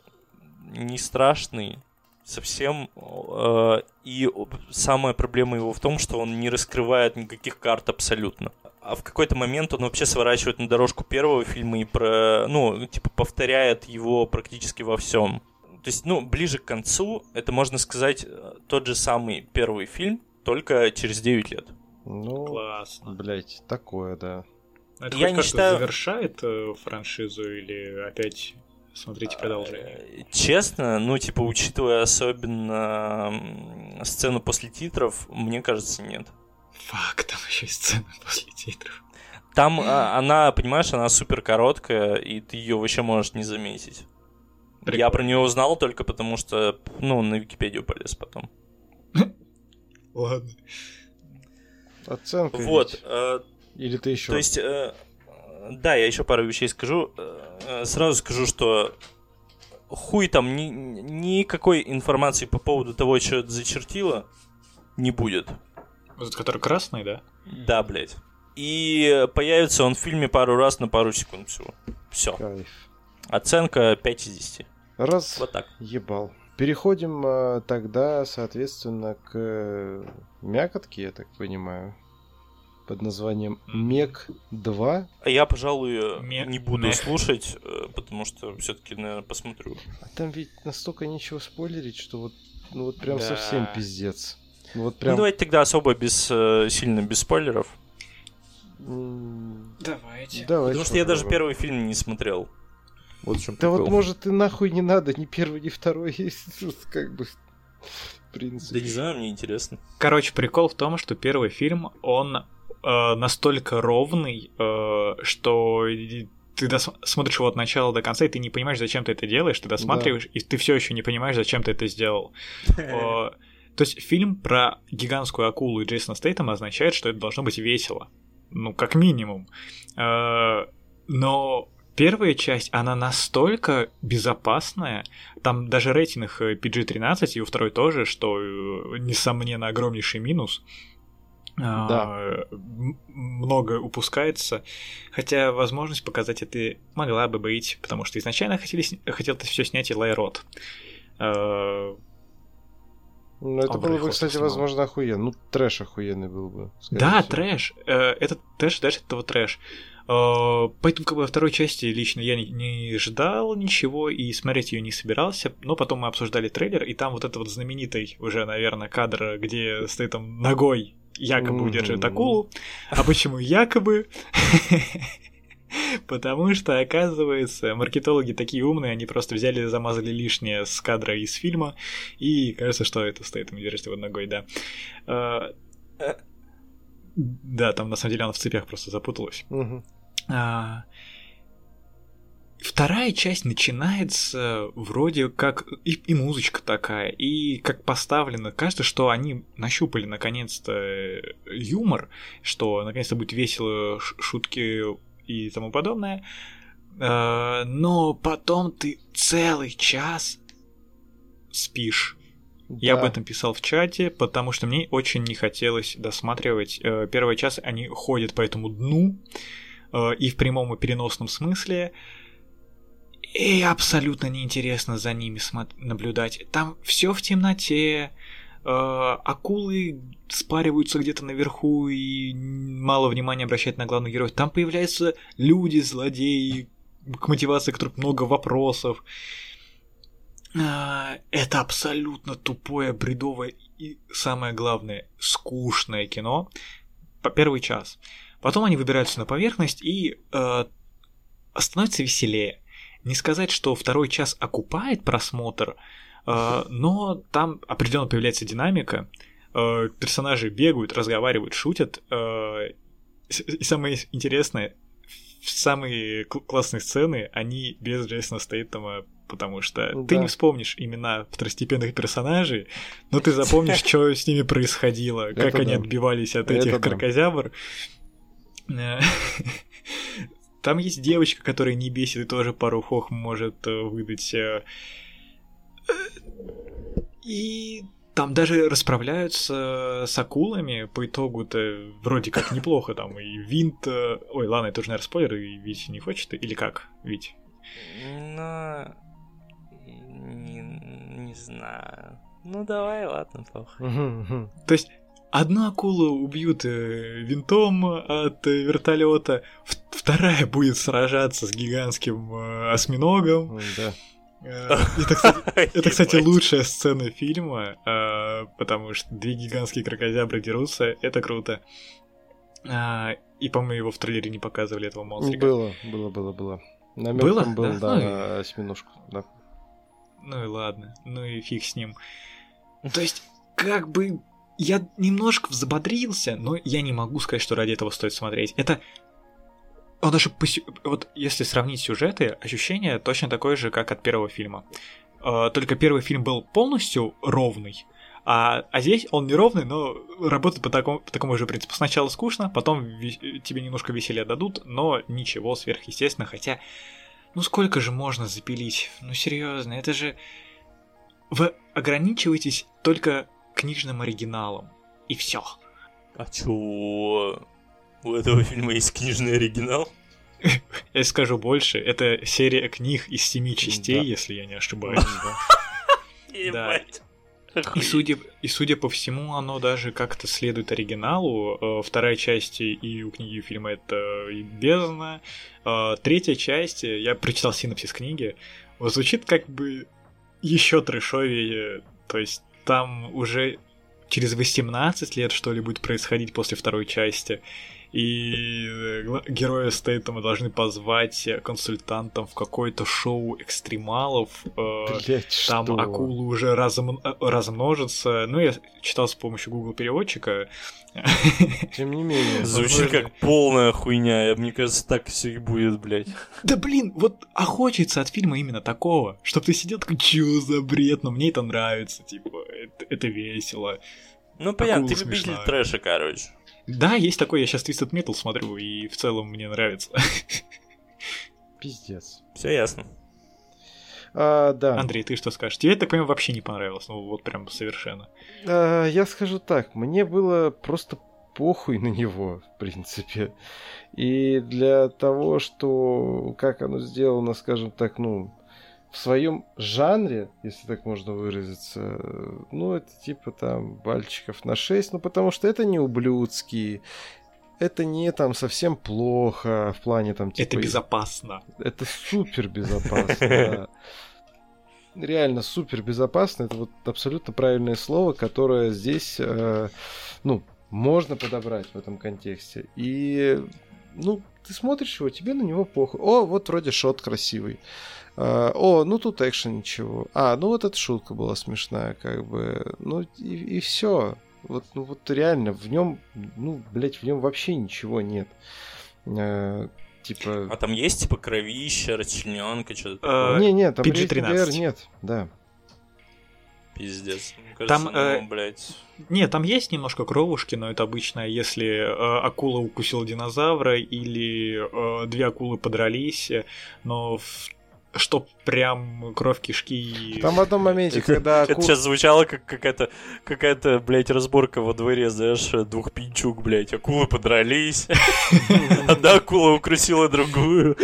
не страшный совсем. Э, и самая проблема его в том, что он не раскрывает никаких карт абсолютно а в какой-то момент он вообще сворачивает на дорожку первого фильма и про, ну, типа повторяет его практически во всем. То есть, ну, ближе к концу, это можно сказать тот же самый первый фильм, только через 9 лет. Ну, Классно. Блять, такое, да. Это Я не считаю... завершает э, франшизу или опять смотрите продолжение? Э, честно, ну, типа, учитывая особенно сцену после титров, мне кажется, нет. Фак, там еще и сцена после титров. Там а, она, понимаешь, она супер короткая, и ты ее вообще можешь не заметить. Прикольно. Я про нее узнал только потому, что, ну, на Википедию полез потом. Ладно. Оценка. Вот. Э, Или ты еще. То есть, э, да, я еще пару вещей скажу. Э, сразу скажу, что хуй там ни, никакой информации по поводу того, что это зачертило, не будет. Вот этот, который красный, да? Да, блядь. И появится он в фильме пару раз на пару секунд всего. Все. Кайф. Оценка 5 из 10. Раз вот так. ебал. Переходим э, тогда, соответственно, к мякотке, я так понимаю, под названием Мек 2. А я, пожалуй, Мек- не буду Мек. слушать, э, потому что все-таки, наверное, посмотрю. А там ведь настолько нечего спойлерить, что вот, ну вот прям Да. совсем пиздец. Ну Вот Ну, прям... давайте тогда особо без э, сильно без спойлеров. Давайте. Давай. потому что я даже попробуем. первый фильм не смотрел. Вот в чем Да вот может и нахуй не надо, ни первый, ни второй, как бы, в Да не принципе. знаю, мне интересно. Короче, прикол в том, что первый фильм, он э, настолько ровный, э, что ты дос- смотришь его от начала до конца, и ты не понимаешь, зачем ты это делаешь, ты досматриваешь, и ты все еще не понимаешь, зачем ты это сделал. Э, То есть фильм про гигантскую акулу и Джейсона Стейтема означает, что это должно быть весело. Ну, как минимум. Э, Но первая часть, она настолько безопасная, там даже рейтинг э, PG-13, и у второй тоже, что, э, несомненно, огромнейший минус. Да. Много упускается, хотя возможность показать это могла бы быть, потому что изначально хотели, хотел это все снять Илай Рот. Ну, это было бы, кстати, снимал. возможно, охуенно. Ну, трэш охуенный был бы. Да, всего. трэш. Э, Это трэш, дальше этого трэш. Э, Поэтому, как бы, во второй части лично я не, не ждал ничего и смотреть ее не собирался. Но потом мы обсуждали трейлер, и там вот этот вот знаменитый уже, наверное, кадр, где стоит там ногой якобы удерживает акулу. А почему якобы? Потому что, оказывается, маркетологи такие умные, они просто взяли, замазали лишнее с кадра из фильма, и кажется, что это стоит ему держать его ногой, да. Э, Да, там на самом деле она в цепях просто запуталась. А, Вторая часть начинается вроде как и, и музычка такая, и как поставлено. Кажется, что они нащупали наконец-то юмор, что наконец-то будет весело, шутки и тому подобное. А, Но потом ты целый час спишь. Я Да. об этом писал в чате, потому что мне очень не хотелось досматривать. Э, Первый час они ходят по этому дну, э, и в прямом и переносном смысле. И абсолютно неинтересно за ними наблюдать. Там все в темноте, э, акулы спариваются где-то наверху и мало внимания обращают на главных героев. Там появляются люди, злодеи, к мотивации которых много вопросов. А, Это абсолютно тупое, бредовое и, самое главное, скучное кино по первый час. Потом они выбираются на поверхность и э, становится веселее. Не сказать, что второй час окупает просмотр, э, но там определенно появляется динамика. Э, персонажи бегают, разговаривают, шутят. э, и- самое интересное, самые кл- классные сцены, они без Джейсона Стейтема, потому что ты Да. не вспомнишь имена второстепенных персонажей, но ты запомнишь, что с ними происходило, как они отбивались от этих крокозябр. Э, Там есть девочка, которая не бесит и тоже пару хох может э, выдать. И там даже расправляются с акулами по итогу-то вроде как неплохо там и винт... э, Ой, ладно, это уже, наверное, спойлер, и Вить не хочет, или как, Вить? Но... Не, не знаю. Ну давай, ладно, плохо. То есть одну акулу убьют э, винтом от вертолета, вторая будет сражаться с гигантским э, осьминогом. Да. Э, Это, кстати, это, кстати, лучшая сцена фильма, э, потому что две гигантские крокозябры дерутся, это круто. А, И, по-моему, его в трейлере не показывали, этого монстрика. Было, было, было, было. На Было? был, Да? да, Ну осьминожку, да. Ну и ладно, ну и фиг с ним. То есть, как бы я немножко взбодрился, но я не могу сказать, что ради этого стоит смотреть. Это он даже по вот если сравнить сюжеты, ощущение точно такое же, как от первого фильма. Э, Только первый фильм был полностью ровный, а, а здесь он не ровный, но работает по такому, по такому же принципу. Сначала скучно, потом тебе немножко веселья дадут, но ничего сверхъестественного. Хотя, ну сколько же можно запилить? Ну серьезно, это же... Вы ограничиваетесь только книжным оригиналом. И все. А чё? У этого фильма есть книжный оригинал? Я скажу больше, это серия книг из семи частей, если я не ошибаюсь. Да. И судя, и судя по всему, оно даже как-то следует оригиналу. Э, вторая часть и у книги и фильма это и бездна. Э, третья часть, я прочитал синопсис книги, звучит как бы еще трэшовее. То есть там уже через 18 лет что ли будет происходить после второй части и э, героя Стейтема должны позвать консультантом в какое-то шоу экстремалов. Э, Блять, Там что? акулы уже разм... Э, размножатся. Ну, я читал с помощью Google переводчика. Тем не менее. Звучит как полная хуйня. Мне кажется, так все и будет, блядь. Да блин, вот охочется от фильма именно такого. Чтоб ты сидел такой, чё за бред, но мне это нравится, типа, это, это весело. Ну, понятно, ты любитель трэша, короче. Да, есть такой, я сейчас Twisted Metal смотрю, и в целом мне нравится. Пиздец. Все ясно. А, да. Андрей, ты что скажешь? Тебе, так понимаю, вообще не понравилось, ну вот прям совершенно. А, я скажу так, мне было просто похуй на него, в принципе. И для того, что как оно сделано, скажем так, ну, в своем жанре, если так можно выразиться, ну, это типа там бальчиков на 6, ну, потому что это не ублюдские, это не там совсем плохо в плане там типа... Это безопасно. Это супер безопасно, Реально супер безопасно. Это вот абсолютно правильное слово, которое здесь, э, ну, можно подобрать в этом контексте. И, ну, ты смотришь его, тебе на него похуй. О, вот вроде шот красивый. А, о, ну тут экшен ничего. А, ну вот эта шутка была смешная, как бы. Ну и, и все. Вот, ну вот реально, в нем, ну, блядь, в нем вообще ничего нет. А, типа... А там есть, типа, кровища, расчлененка, что-то такое? Не, нет, там PG-13. нет, да. Пиздец. Кажется, там, ну, э... блядь... Нет, там есть немножко кровушки, но это обычно, если э, акула укусила динозавра или э, две акулы подрались, но в что прям кровь кишки. Там в одном моменте, когда... Это сейчас звучало как какая-то, какая-то, блядь, разборка во дворе, знаешь, двух пинчук, блядь, акулы подрались, одна акула укрутила другую.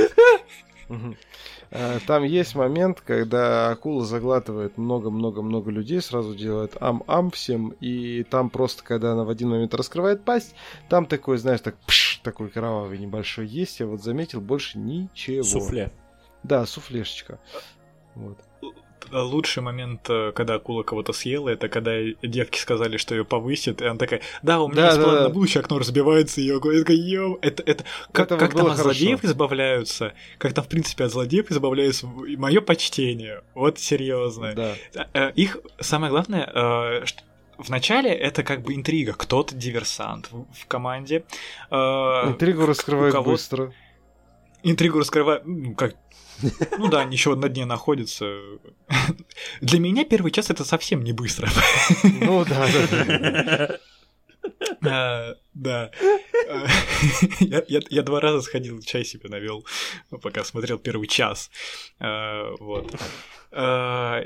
Э, там есть момент, когда акула заглатывает много-много-много людей, сразу делает ам-ам всем, и там просто, когда она в один момент раскрывает пасть, там такой, знаешь, так пш, такой кровавый небольшой есть, я вот заметил, больше ничего. Суфле. Да, суфлешечка. Вот. Лучший момент, э, когда акула кого-то съела, это когда девки сказали, что ее повысит, и она такая, да, у меня да, есть да, план да. на будущее, окно разбивается, и я такая, йоу, это, это, как, это как там от злодеев избавляются, как там, в принципе, от злодеев избавляются, мое почтение, вот серьезно. Да. Э, их, самое главное, э, в начале это как бы интрига, кто-то диверсант в команде. Интригу раскрывают быстро. Интригу раскрывают, ну, как ну да, они еще на дне находятся. Для меня первый час это совсем не быстро. Ну да, да. А, да. я, я, я два раза сходил, чай себе навел, пока смотрел первый час. А, вот. А,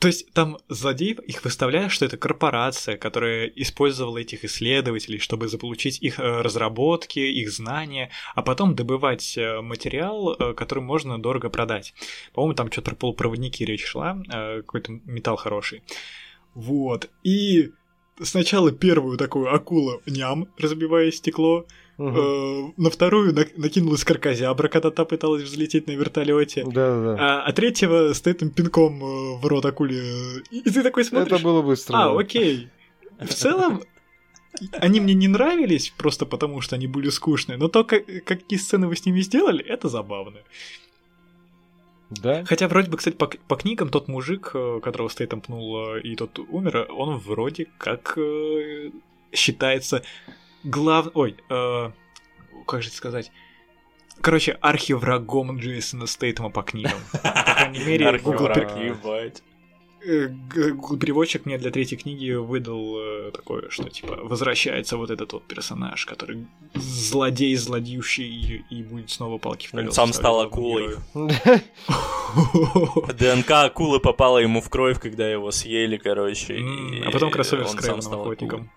то есть там злодеев их выставляют, что это корпорация, которая использовала этих исследователей, чтобы заполучить их э, разработки, их знания, а потом добывать э, материал, э, который можно дорого продать. По-моему, там что-то про полупроводники речь шла, какой-то металл хороший. Вот. И сначала первую такую акулу ням, разбивая стекло, Угу. на вторую накинулась карказябра, когда та пыталась взлететь на вертолете. Да, да. А, а третьего с этим пинком э, в рот акули. И ты такой смотришь. Это было быстро. А, окей. В целом, они мне не нравились просто потому, что они были скучные, но то, как, какие сцены вы с ними сделали, это забавно. Да? Хотя вроде бы, кстати, по, по книгам тот мужик, э, которого Стейтом пнул и тот умер, он вроде как считается глав... Ой, э, как же это сказать? Короче, архиврагом Джейсона Стейтема по книгам. По крайней мере, Google, э, Google переводчик мне для третьей книги выдал э, такое, что типа возвращается вот этот вот персонаж, который злодей злодеющий и будет снова палки в колеса. Сам стал акулой. ДНК акулы попала ему в кровь, когда его съели, короче. А потом кроссовер с краевым охотником.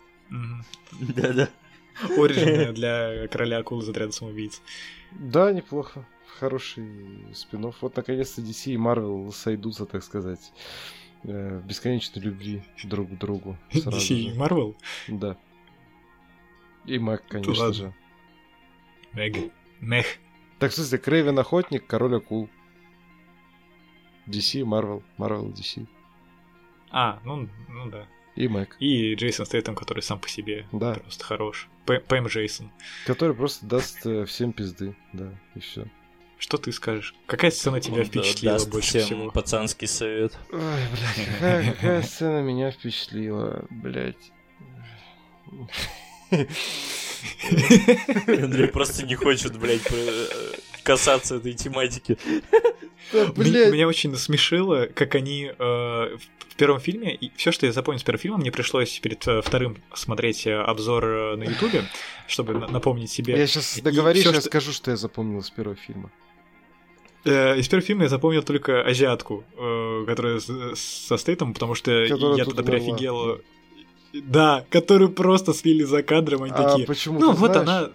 Да-да. Оригинальная для короля акул из отряда самоубийц. Да, неплохо. Хороший спин Вот наконец-то DC и Marvel сойдутся, так сказать, э, в бесконечной любви друг к другу. DC и Marvel? Да. И Мэг, конечно же. Мэг. Мех. Так, в смысле, Крейвен Охотник, Король Акул. DC, Marvel, Marvel, DC. А, ну, ну да. И Мэг. И Джейсон Стейтем, который сам по себе да. просто хорош. Пэм Джейсон. Который просто даст э, всем пизды, да, и все. Что ты скажешь? Какая сцена тебя Он впечатлила даст больше всем всего? пацанский совет. Ой, блядь, какая, какая сцена меня впечатлила, блядь. Андрей просто не хочет, блядь, касаться этой тематики. Меня, меня очень насмешило, как они э, в первом фильме, и все, что я запомнил с первого фильма, мне пришлось перед э, вторым смотреть э, обзор э, на Ютубе, чтобы напомнить себе. Я сейчас договорюсь, я что... скажу, что я запомнил с первого фильма. Из первого фильма я запомнил только азиатку, которая со стейтом, потому что которая я тогда прифигел. Да, которую просто слили за кадром, они а такие. Почему? Ну вот знаешь? она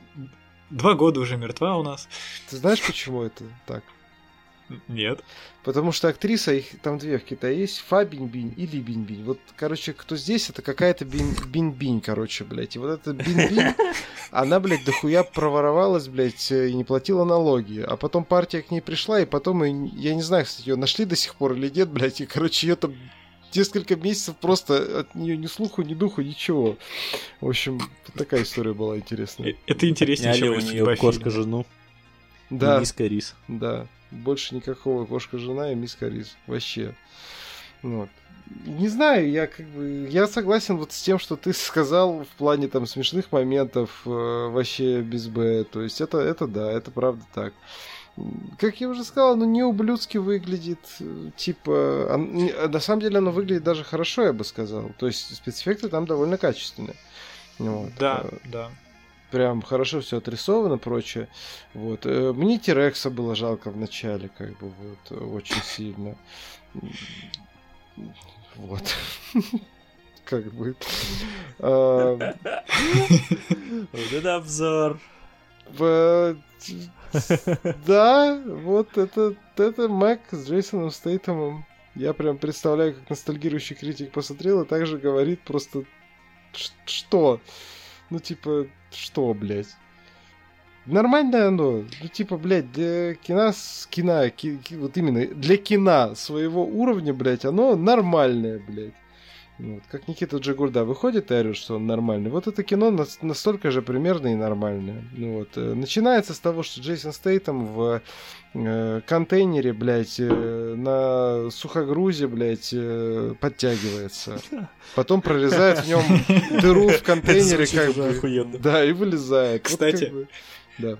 два года уже мертва у нас. Ты знаешь, почему это так? Нет. Потому что актриса, их там две в Китае есть, Фа Бинь-Бинь и Ли Бинь-Бинь. Вот, короче, кто здесь, это какая-то Бинь-Бинь, короче, блядь. И вот эта Бинь-Бинь, она, блядь, дохуя проворовалась, блядь, и не платила налоги. А потом партия к ней пришла, и потом, я не знаю, кстати, ее нашли до сих пор или нет, блядь, и, короче, ее там несколько месяцев просто от нее ни слуху, ни духу, ничего. В общем, такая история была интересная. Э, это интереснее, чем у нее кошка жену. Да. Миска рис. Да. Больше никакого кошка-жена и миска рис. Вообще. Вот. Не знаю, я как бы... Я согласен вот с тем, что ты сказал в плане там смешных моментов э, вообще без Б. То есть это, это да, это правда так. Как я уже сказал, оно не ублюдски выглядит. Типа... Он, на самом деле оно выглядит даже хорошо, я бы сказал. То есть спецэффекты там довольно качественные. Вот. Да, да прям хорошо все отрисовано, прочее. Вот. Э, мне Тирекса было жалко в начале, как бы, вот, очень сильно. Вот. Как бы. А, вот это обзор. Да, вот это, это Мэг с Джейсоном Стейтемом. Я прям представляю, как ностальгирующий критик посмотрел и также говорит просто что? Ну, типа, что, блядь? Нормальное оно. Ну, типа, блядь, для кино, с кино, ки, вот именно для кино своего уровня, блядь, оно нормальное, блядь. Вот. Как Никита Джигурда выходит и орет, что он нормальный. Вот это кино настолько же примерно и нормальное. Ну, вот. Э, начинается с того, что Джейсон Стейтом в э, контейнере, блядь, э, на сухогрузе, блядь, э, подтягивается. Потом прорезает в нем дыру в контейнере, как бы. Да, и вылезает. Кстати, вот, как бы, да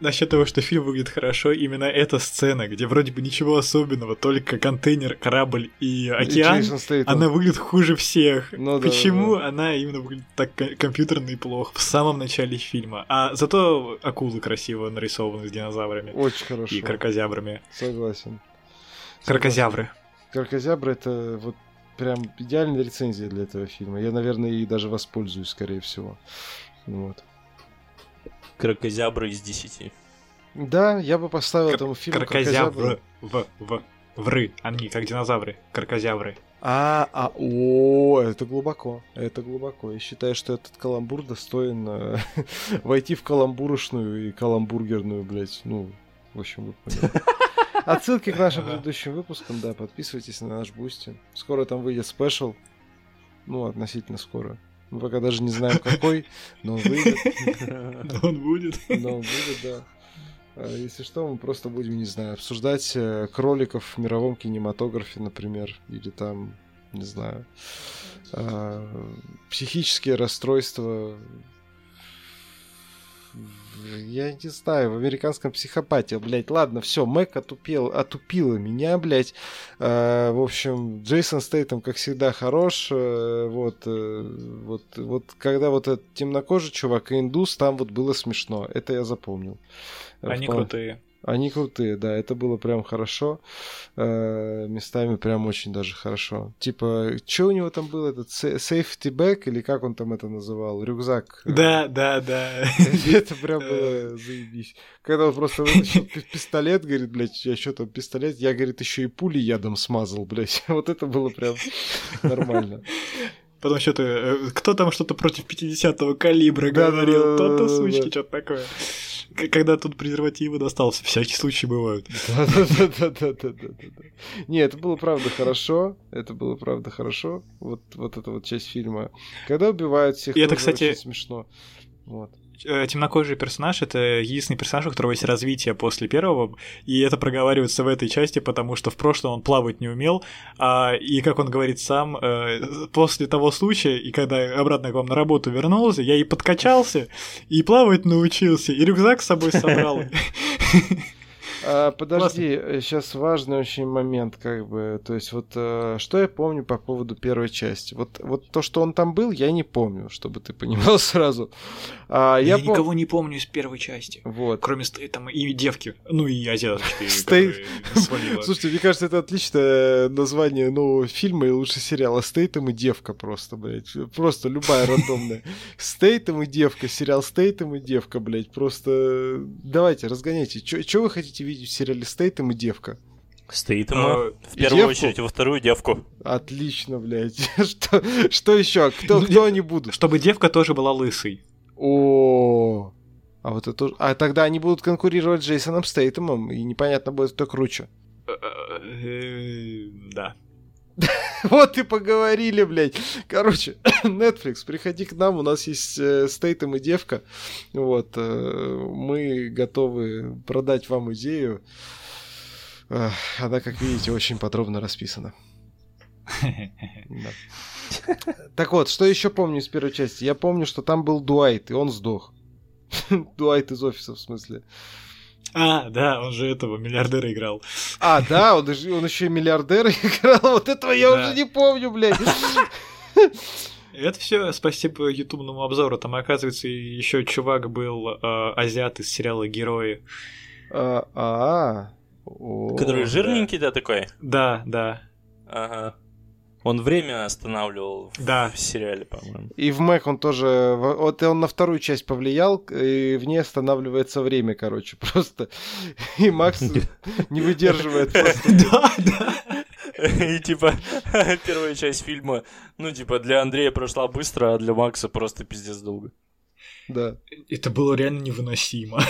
насчет того, что фильм выглядит хорошо, именно эта сцена, где вроде бы ничего особенного, только контейнер, корабль и океан, и она выглядит хуже всех. Ну, Почему да, да. она именно выглядит так компьютерно и плохо в самом начале фильма? А зато акулы красиво нарисованы с динозаврами. Очень хорошо. И кракозябрами. Согласен. Кракозябры. Кракозябры это вот прям идеальная рецензия для этого фильма. Я, наверное, и даже воспользуюсь, скорее всего. Вот крокозябра из 10. Да, я бы поставил Кр- этому фильму крокозябры. В, в, в ры, они как динозавры, крокозябры. А, а, о, это глубоко, это глубоко. Я считаю, что этот каламбур достоин э, войти в каламбурочную и каламбургерную, блядь, ну, в общем, вы поняли. Отсылки к нашим предыдущим выпускам, да, подписывайтесь на наш Boosty. Скоро там выйдет special, ну, относительно скоро. Мы пока даже не знаем, какой, но он выйдет. Но он будет. Но он будет, да. А если что, мы просто будем, не знаю, обсуждать э, кроликов в мировом кинематографе, например, или там, не знаю, а, психические расстройства я не знаю, в американском психопате, блядь, ладно, все, Мэг отупел, отупила меня, блядь. Э, в общем, Джейсон Стейтом, как всегда, хорош. Э, вот, э, вот, вот, когда вот этот темнокожий чувак и индус, там вот было смешно. Это я запомнил. Они Вполне... крутые. Они крутые, да, это было прям хорошо. Э, местами прям очень даже хорошо. Типа, что у него там был этот safety bag, или как он там это называл? Рюкзак. Да, да, да. Это прям было заебись. Когда он просто вытащил пистолет, говорит, блядь, я что там пистолет? Я, говорит, еще и пули ядом смазал, блядь. Вот это было прям нормально. Потом что-то... Э, кто там что-то против 50-го калибра говорил? То-то сучки, что-то такое. Когда тут презервативы достался, всякие случаи бывают. Да-да-да-да-да-да. Не, это было правда хорошо. Это было правда хорошо. Вот, вот эта вот часть фильма. Когда убивают всех, это, кстати, смешно. Вот. Э, темнокожий персонаж — это единственный персонаж, у которого есть развитие после первого, и это проговаривается в этой части, потому что в прошлом он плавать не умел, а, и, как он говорит сам, э, после того случая, и когда обратно к вам на работу вернулся, я и подкачался, и плавать научился, и рюкзак с собой собрал. А, подожди, Классно. сейчас важный очень момент, как бы, то есть вот э, что я помню по поводу первой части. Вот, вот то, что он там был, я не помню, чтобы ты понимал сразу. А, я, я пом... никого не помню из первой части. Вот. Кроме Стейтема и девки, ну и азиаточки. Стейт... Слушайте, мне кажется, это отличное название нового фильма и лучше сериала. Стейтем и девка просто, блядь. Просто любая рандомная. Стейтем и девка, сериал Стейтем и девка, блядь. Просто давайте, разгоняйте. Что вы хотите видеть? Видеть в сериале Стейтем и Девка. Стейтема а, в первую девку? очередь, во вторую девку. Отлично, блядь. что, что еще? Кто, ну, кто они будут? Чтобы девка тоже была лысой. О, а вот это тоже. А тогда они будут конкурировать с Джейсоном Стейтемом, и непонятно будет, кто круче. Э, да. Вот и поговорили, блядь. Короче, Netflix, приходи к нам, у нас есть э, Стейтем и девка. Вот, э, мы готовы продать вам идею. Э, она, как видите, очень подробно расписана. Так вот, что еще помню из первой части? Я помню, что там был Дуайт, и он сдох. Дуайт из офиса, в смысле. А, да, он же этого миллиардера играл. А, да, он, он еще и миллиардера играл. Вот этого я да. уже не помню, блядь. Это все спасибо ютубному обзору. Там, оказывается, еще чувак был э, азиат из сериала Герои. А, а, Который жирненький, да, такой? Да, да. Ага. Он время останавливал да. в сериале, по-моему. И в Мэг он тоже... Вот он на вторую часть повлиял, и в ней останавливается время, короче, просто. И Макс не выдерживает Да, да. И типа первая часть фильма, ну типа для Андрея прошла быстро, а для Макса просто пиздец долго. Да. Это было реально невыносимо.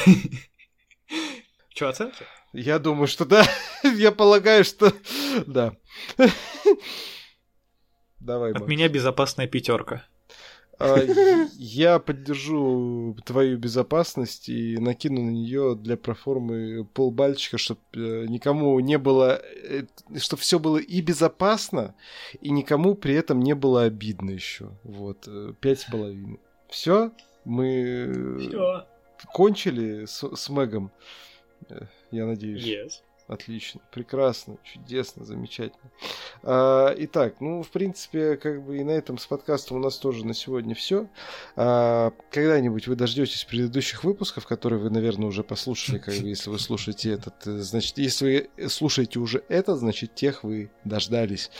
Че, оценки? Я думаю, что да. Я полагаю, что да. Давай, От Макс. меня безопасная пятерка. А, я поддержу твою безопасность и накину на нее для проформы полбальчика, чтобы э, никому не было, э, чтобы все было и безопасно, и никому при этом не было обидно еще. Вот, э, пять с половиной. Все, мы Всё. кончили с, с Мэгом. Я надеюсь. Yes. Отлично, прекрасно, чудесно, замечательно. А, итак, ну, в принципе, как бы и на этом с подкастом у нас тоже на сегодня все. А, когда-нибудь вы дождетесь предыдущих выпусков, которые вы, наверное, уже послушали, как бы, если вы слушаете этот, э, значит, если вы слушаете уже это, значит, тех вы дождались.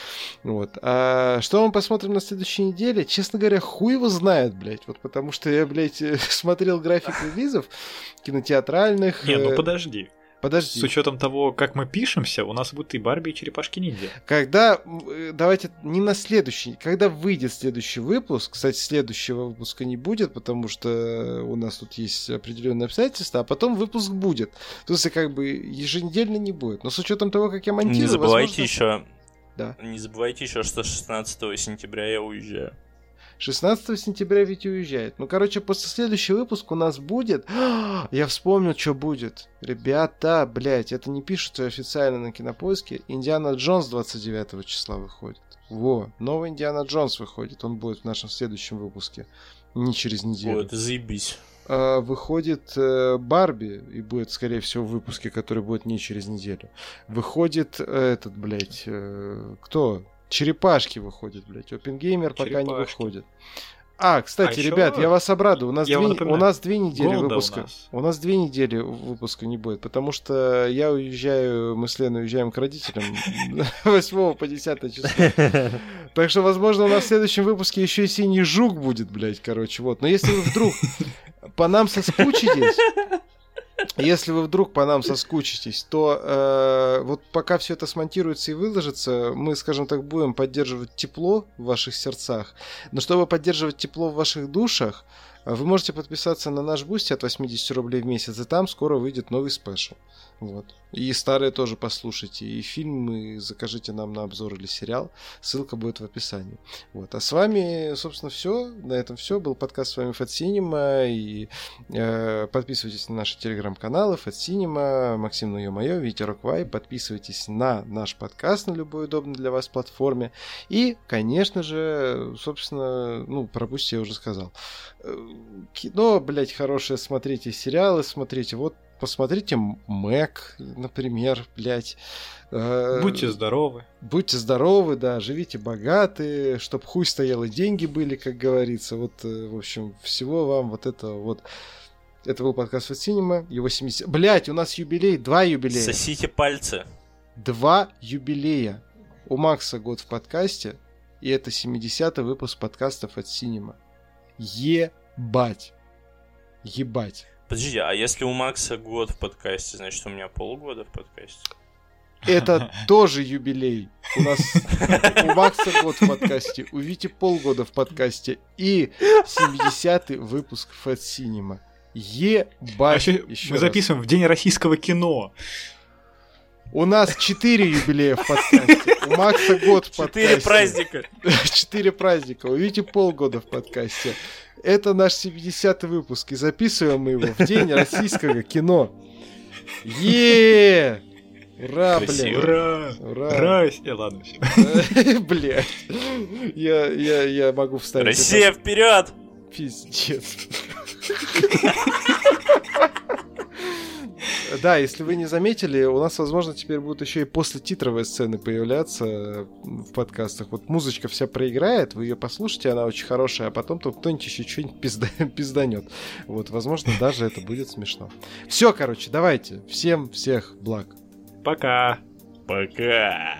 Вот. А что мы посмотрим на следующей неделе? Честно говоря, хуй его знает, блядь, вот потому что я, блядь, смотрел график релизов кинотеатральных. Не, ну э, подожди. Подожди. С учетом того, как мы пишемся, у нас будут и Барби, и черепашки ниндзя. Когда, э, давайте не на следующий, когда выйдет следующий выпуск, кстати, следующего выпуска не будет, потому что у нас тут есть определенные обстоятельства, а потом выпуск будет. То есть, как бы еженедельно не будет. Но с учетом того, как я монтирую, Не забывайте возможно... еще. Да. Не забывайте еще, что 16 сентября я уезжаю. 16 сентября ведь уезжает. Ну, короче, после следующего выпуска у нас будет... Я вспомнил, что будет. Ребята, блядь, это не пишется официально на кинопоиске. Индиана Джонс 29 числа выходит. Во, новый Индиана Джонс выходит. Он будет в нашем следующем выпуске. Не через неделю. Вот, заебись. А, выходит э, Барби, и будет, скорее всего, в выпуске, который будет не через неделю. Выходит э, этот, блядь, э, кто? Черепашки выходит, блядь. Опенгеймер пока не выходит. А, кстати, а ребят, я вас обрадую. У нас, две, у нас две недели Голда выпуска. У нас. у нас две недели выпуска не будет, потому что я уезжаю, мы с Леной уезжаем к родителям 8 по 10 число. Так что, возможно, у нас в следующем выпуске еще и синий жук будет, блядь, короче, вот. Но если вы вдруг по нам соскучитесь, если вы вдруг по нам соскучитесь, то э, вот пока все это смонтируется и выложится, мы, скажем так, будем поддерживать тепло в ваших сердцах. Но чтобы поддерживать тепло в ваших душах, вы можете подписаться на наш Boosty от 80 рублей в месяц, и там скоро выйдет новый special. Вот. И старые тоже послушайте, и фильмы закажите нам на обзор или сериал. Ссылка будет в описании. Вот. А с вами, собственно, все. На этом все. Был подкаст с вами Fat. И э, подписывайтесь на наши телеграм-каналы Fat Максим Ну Ё-Моё, Витя Роквай. Подписывайтесь на наш подкаст на любой удобной для вас платформе. И, конечно же, собственно, ну, про я уже сказал. Э, кино, блять, хорошее смотрите, сериалы смотрите. Вот посмотрите Мэг, например, блядь. Э, будьте здоровы. Будьте здоровы, да, живите богаты, чтоб хуй стоял и деньги были, как говорится. Вот, э, в общем, всего вам вот этого вот. Это был подкаст от Cinema, его 70... Блять, у нас юбилей, два юбилея. Сосите пальцы. Два юбилея. У Макса год в подкасте, и это 70-й выпуск подкастов от Cinema. Ебать. Ебать. Подожди, а если у Макса год в подкасте, значит у меня полгода в подкасте? Это тоже юбилей. У нас у Макса год в подкасте, у Вити полгода в подкасте и 70-й выпуск Fat Cinema. Ебать. А мы записываем в День российского кино. У нас четыре юбилея в подкасте. У Макса год в подкасте. Четыре праздника. Четыре праздника. У Вити полгода в подкасте. Это наш 70-й выпуск, и записываем мы его в день российского кино. Е! Ура, блядь. Ура! Ура! Ура! Э, ладно, все. Блядь. Я, я, я могу вставить. Россия вперед! Пиздец. Да, если вы не заметили, у нас, возможно, теперь будут еще и после титровые сцены появляться в подкастах. Вот музычка вся проиграет, вы ее послушайте, она очень хорошая, а потом тут кто-нибудь еще что-нибудь пизда... пизданет. Вот, возможно, даже это будет смешно. Все, короче, давайте. Всем всех благ. Пока. Пока.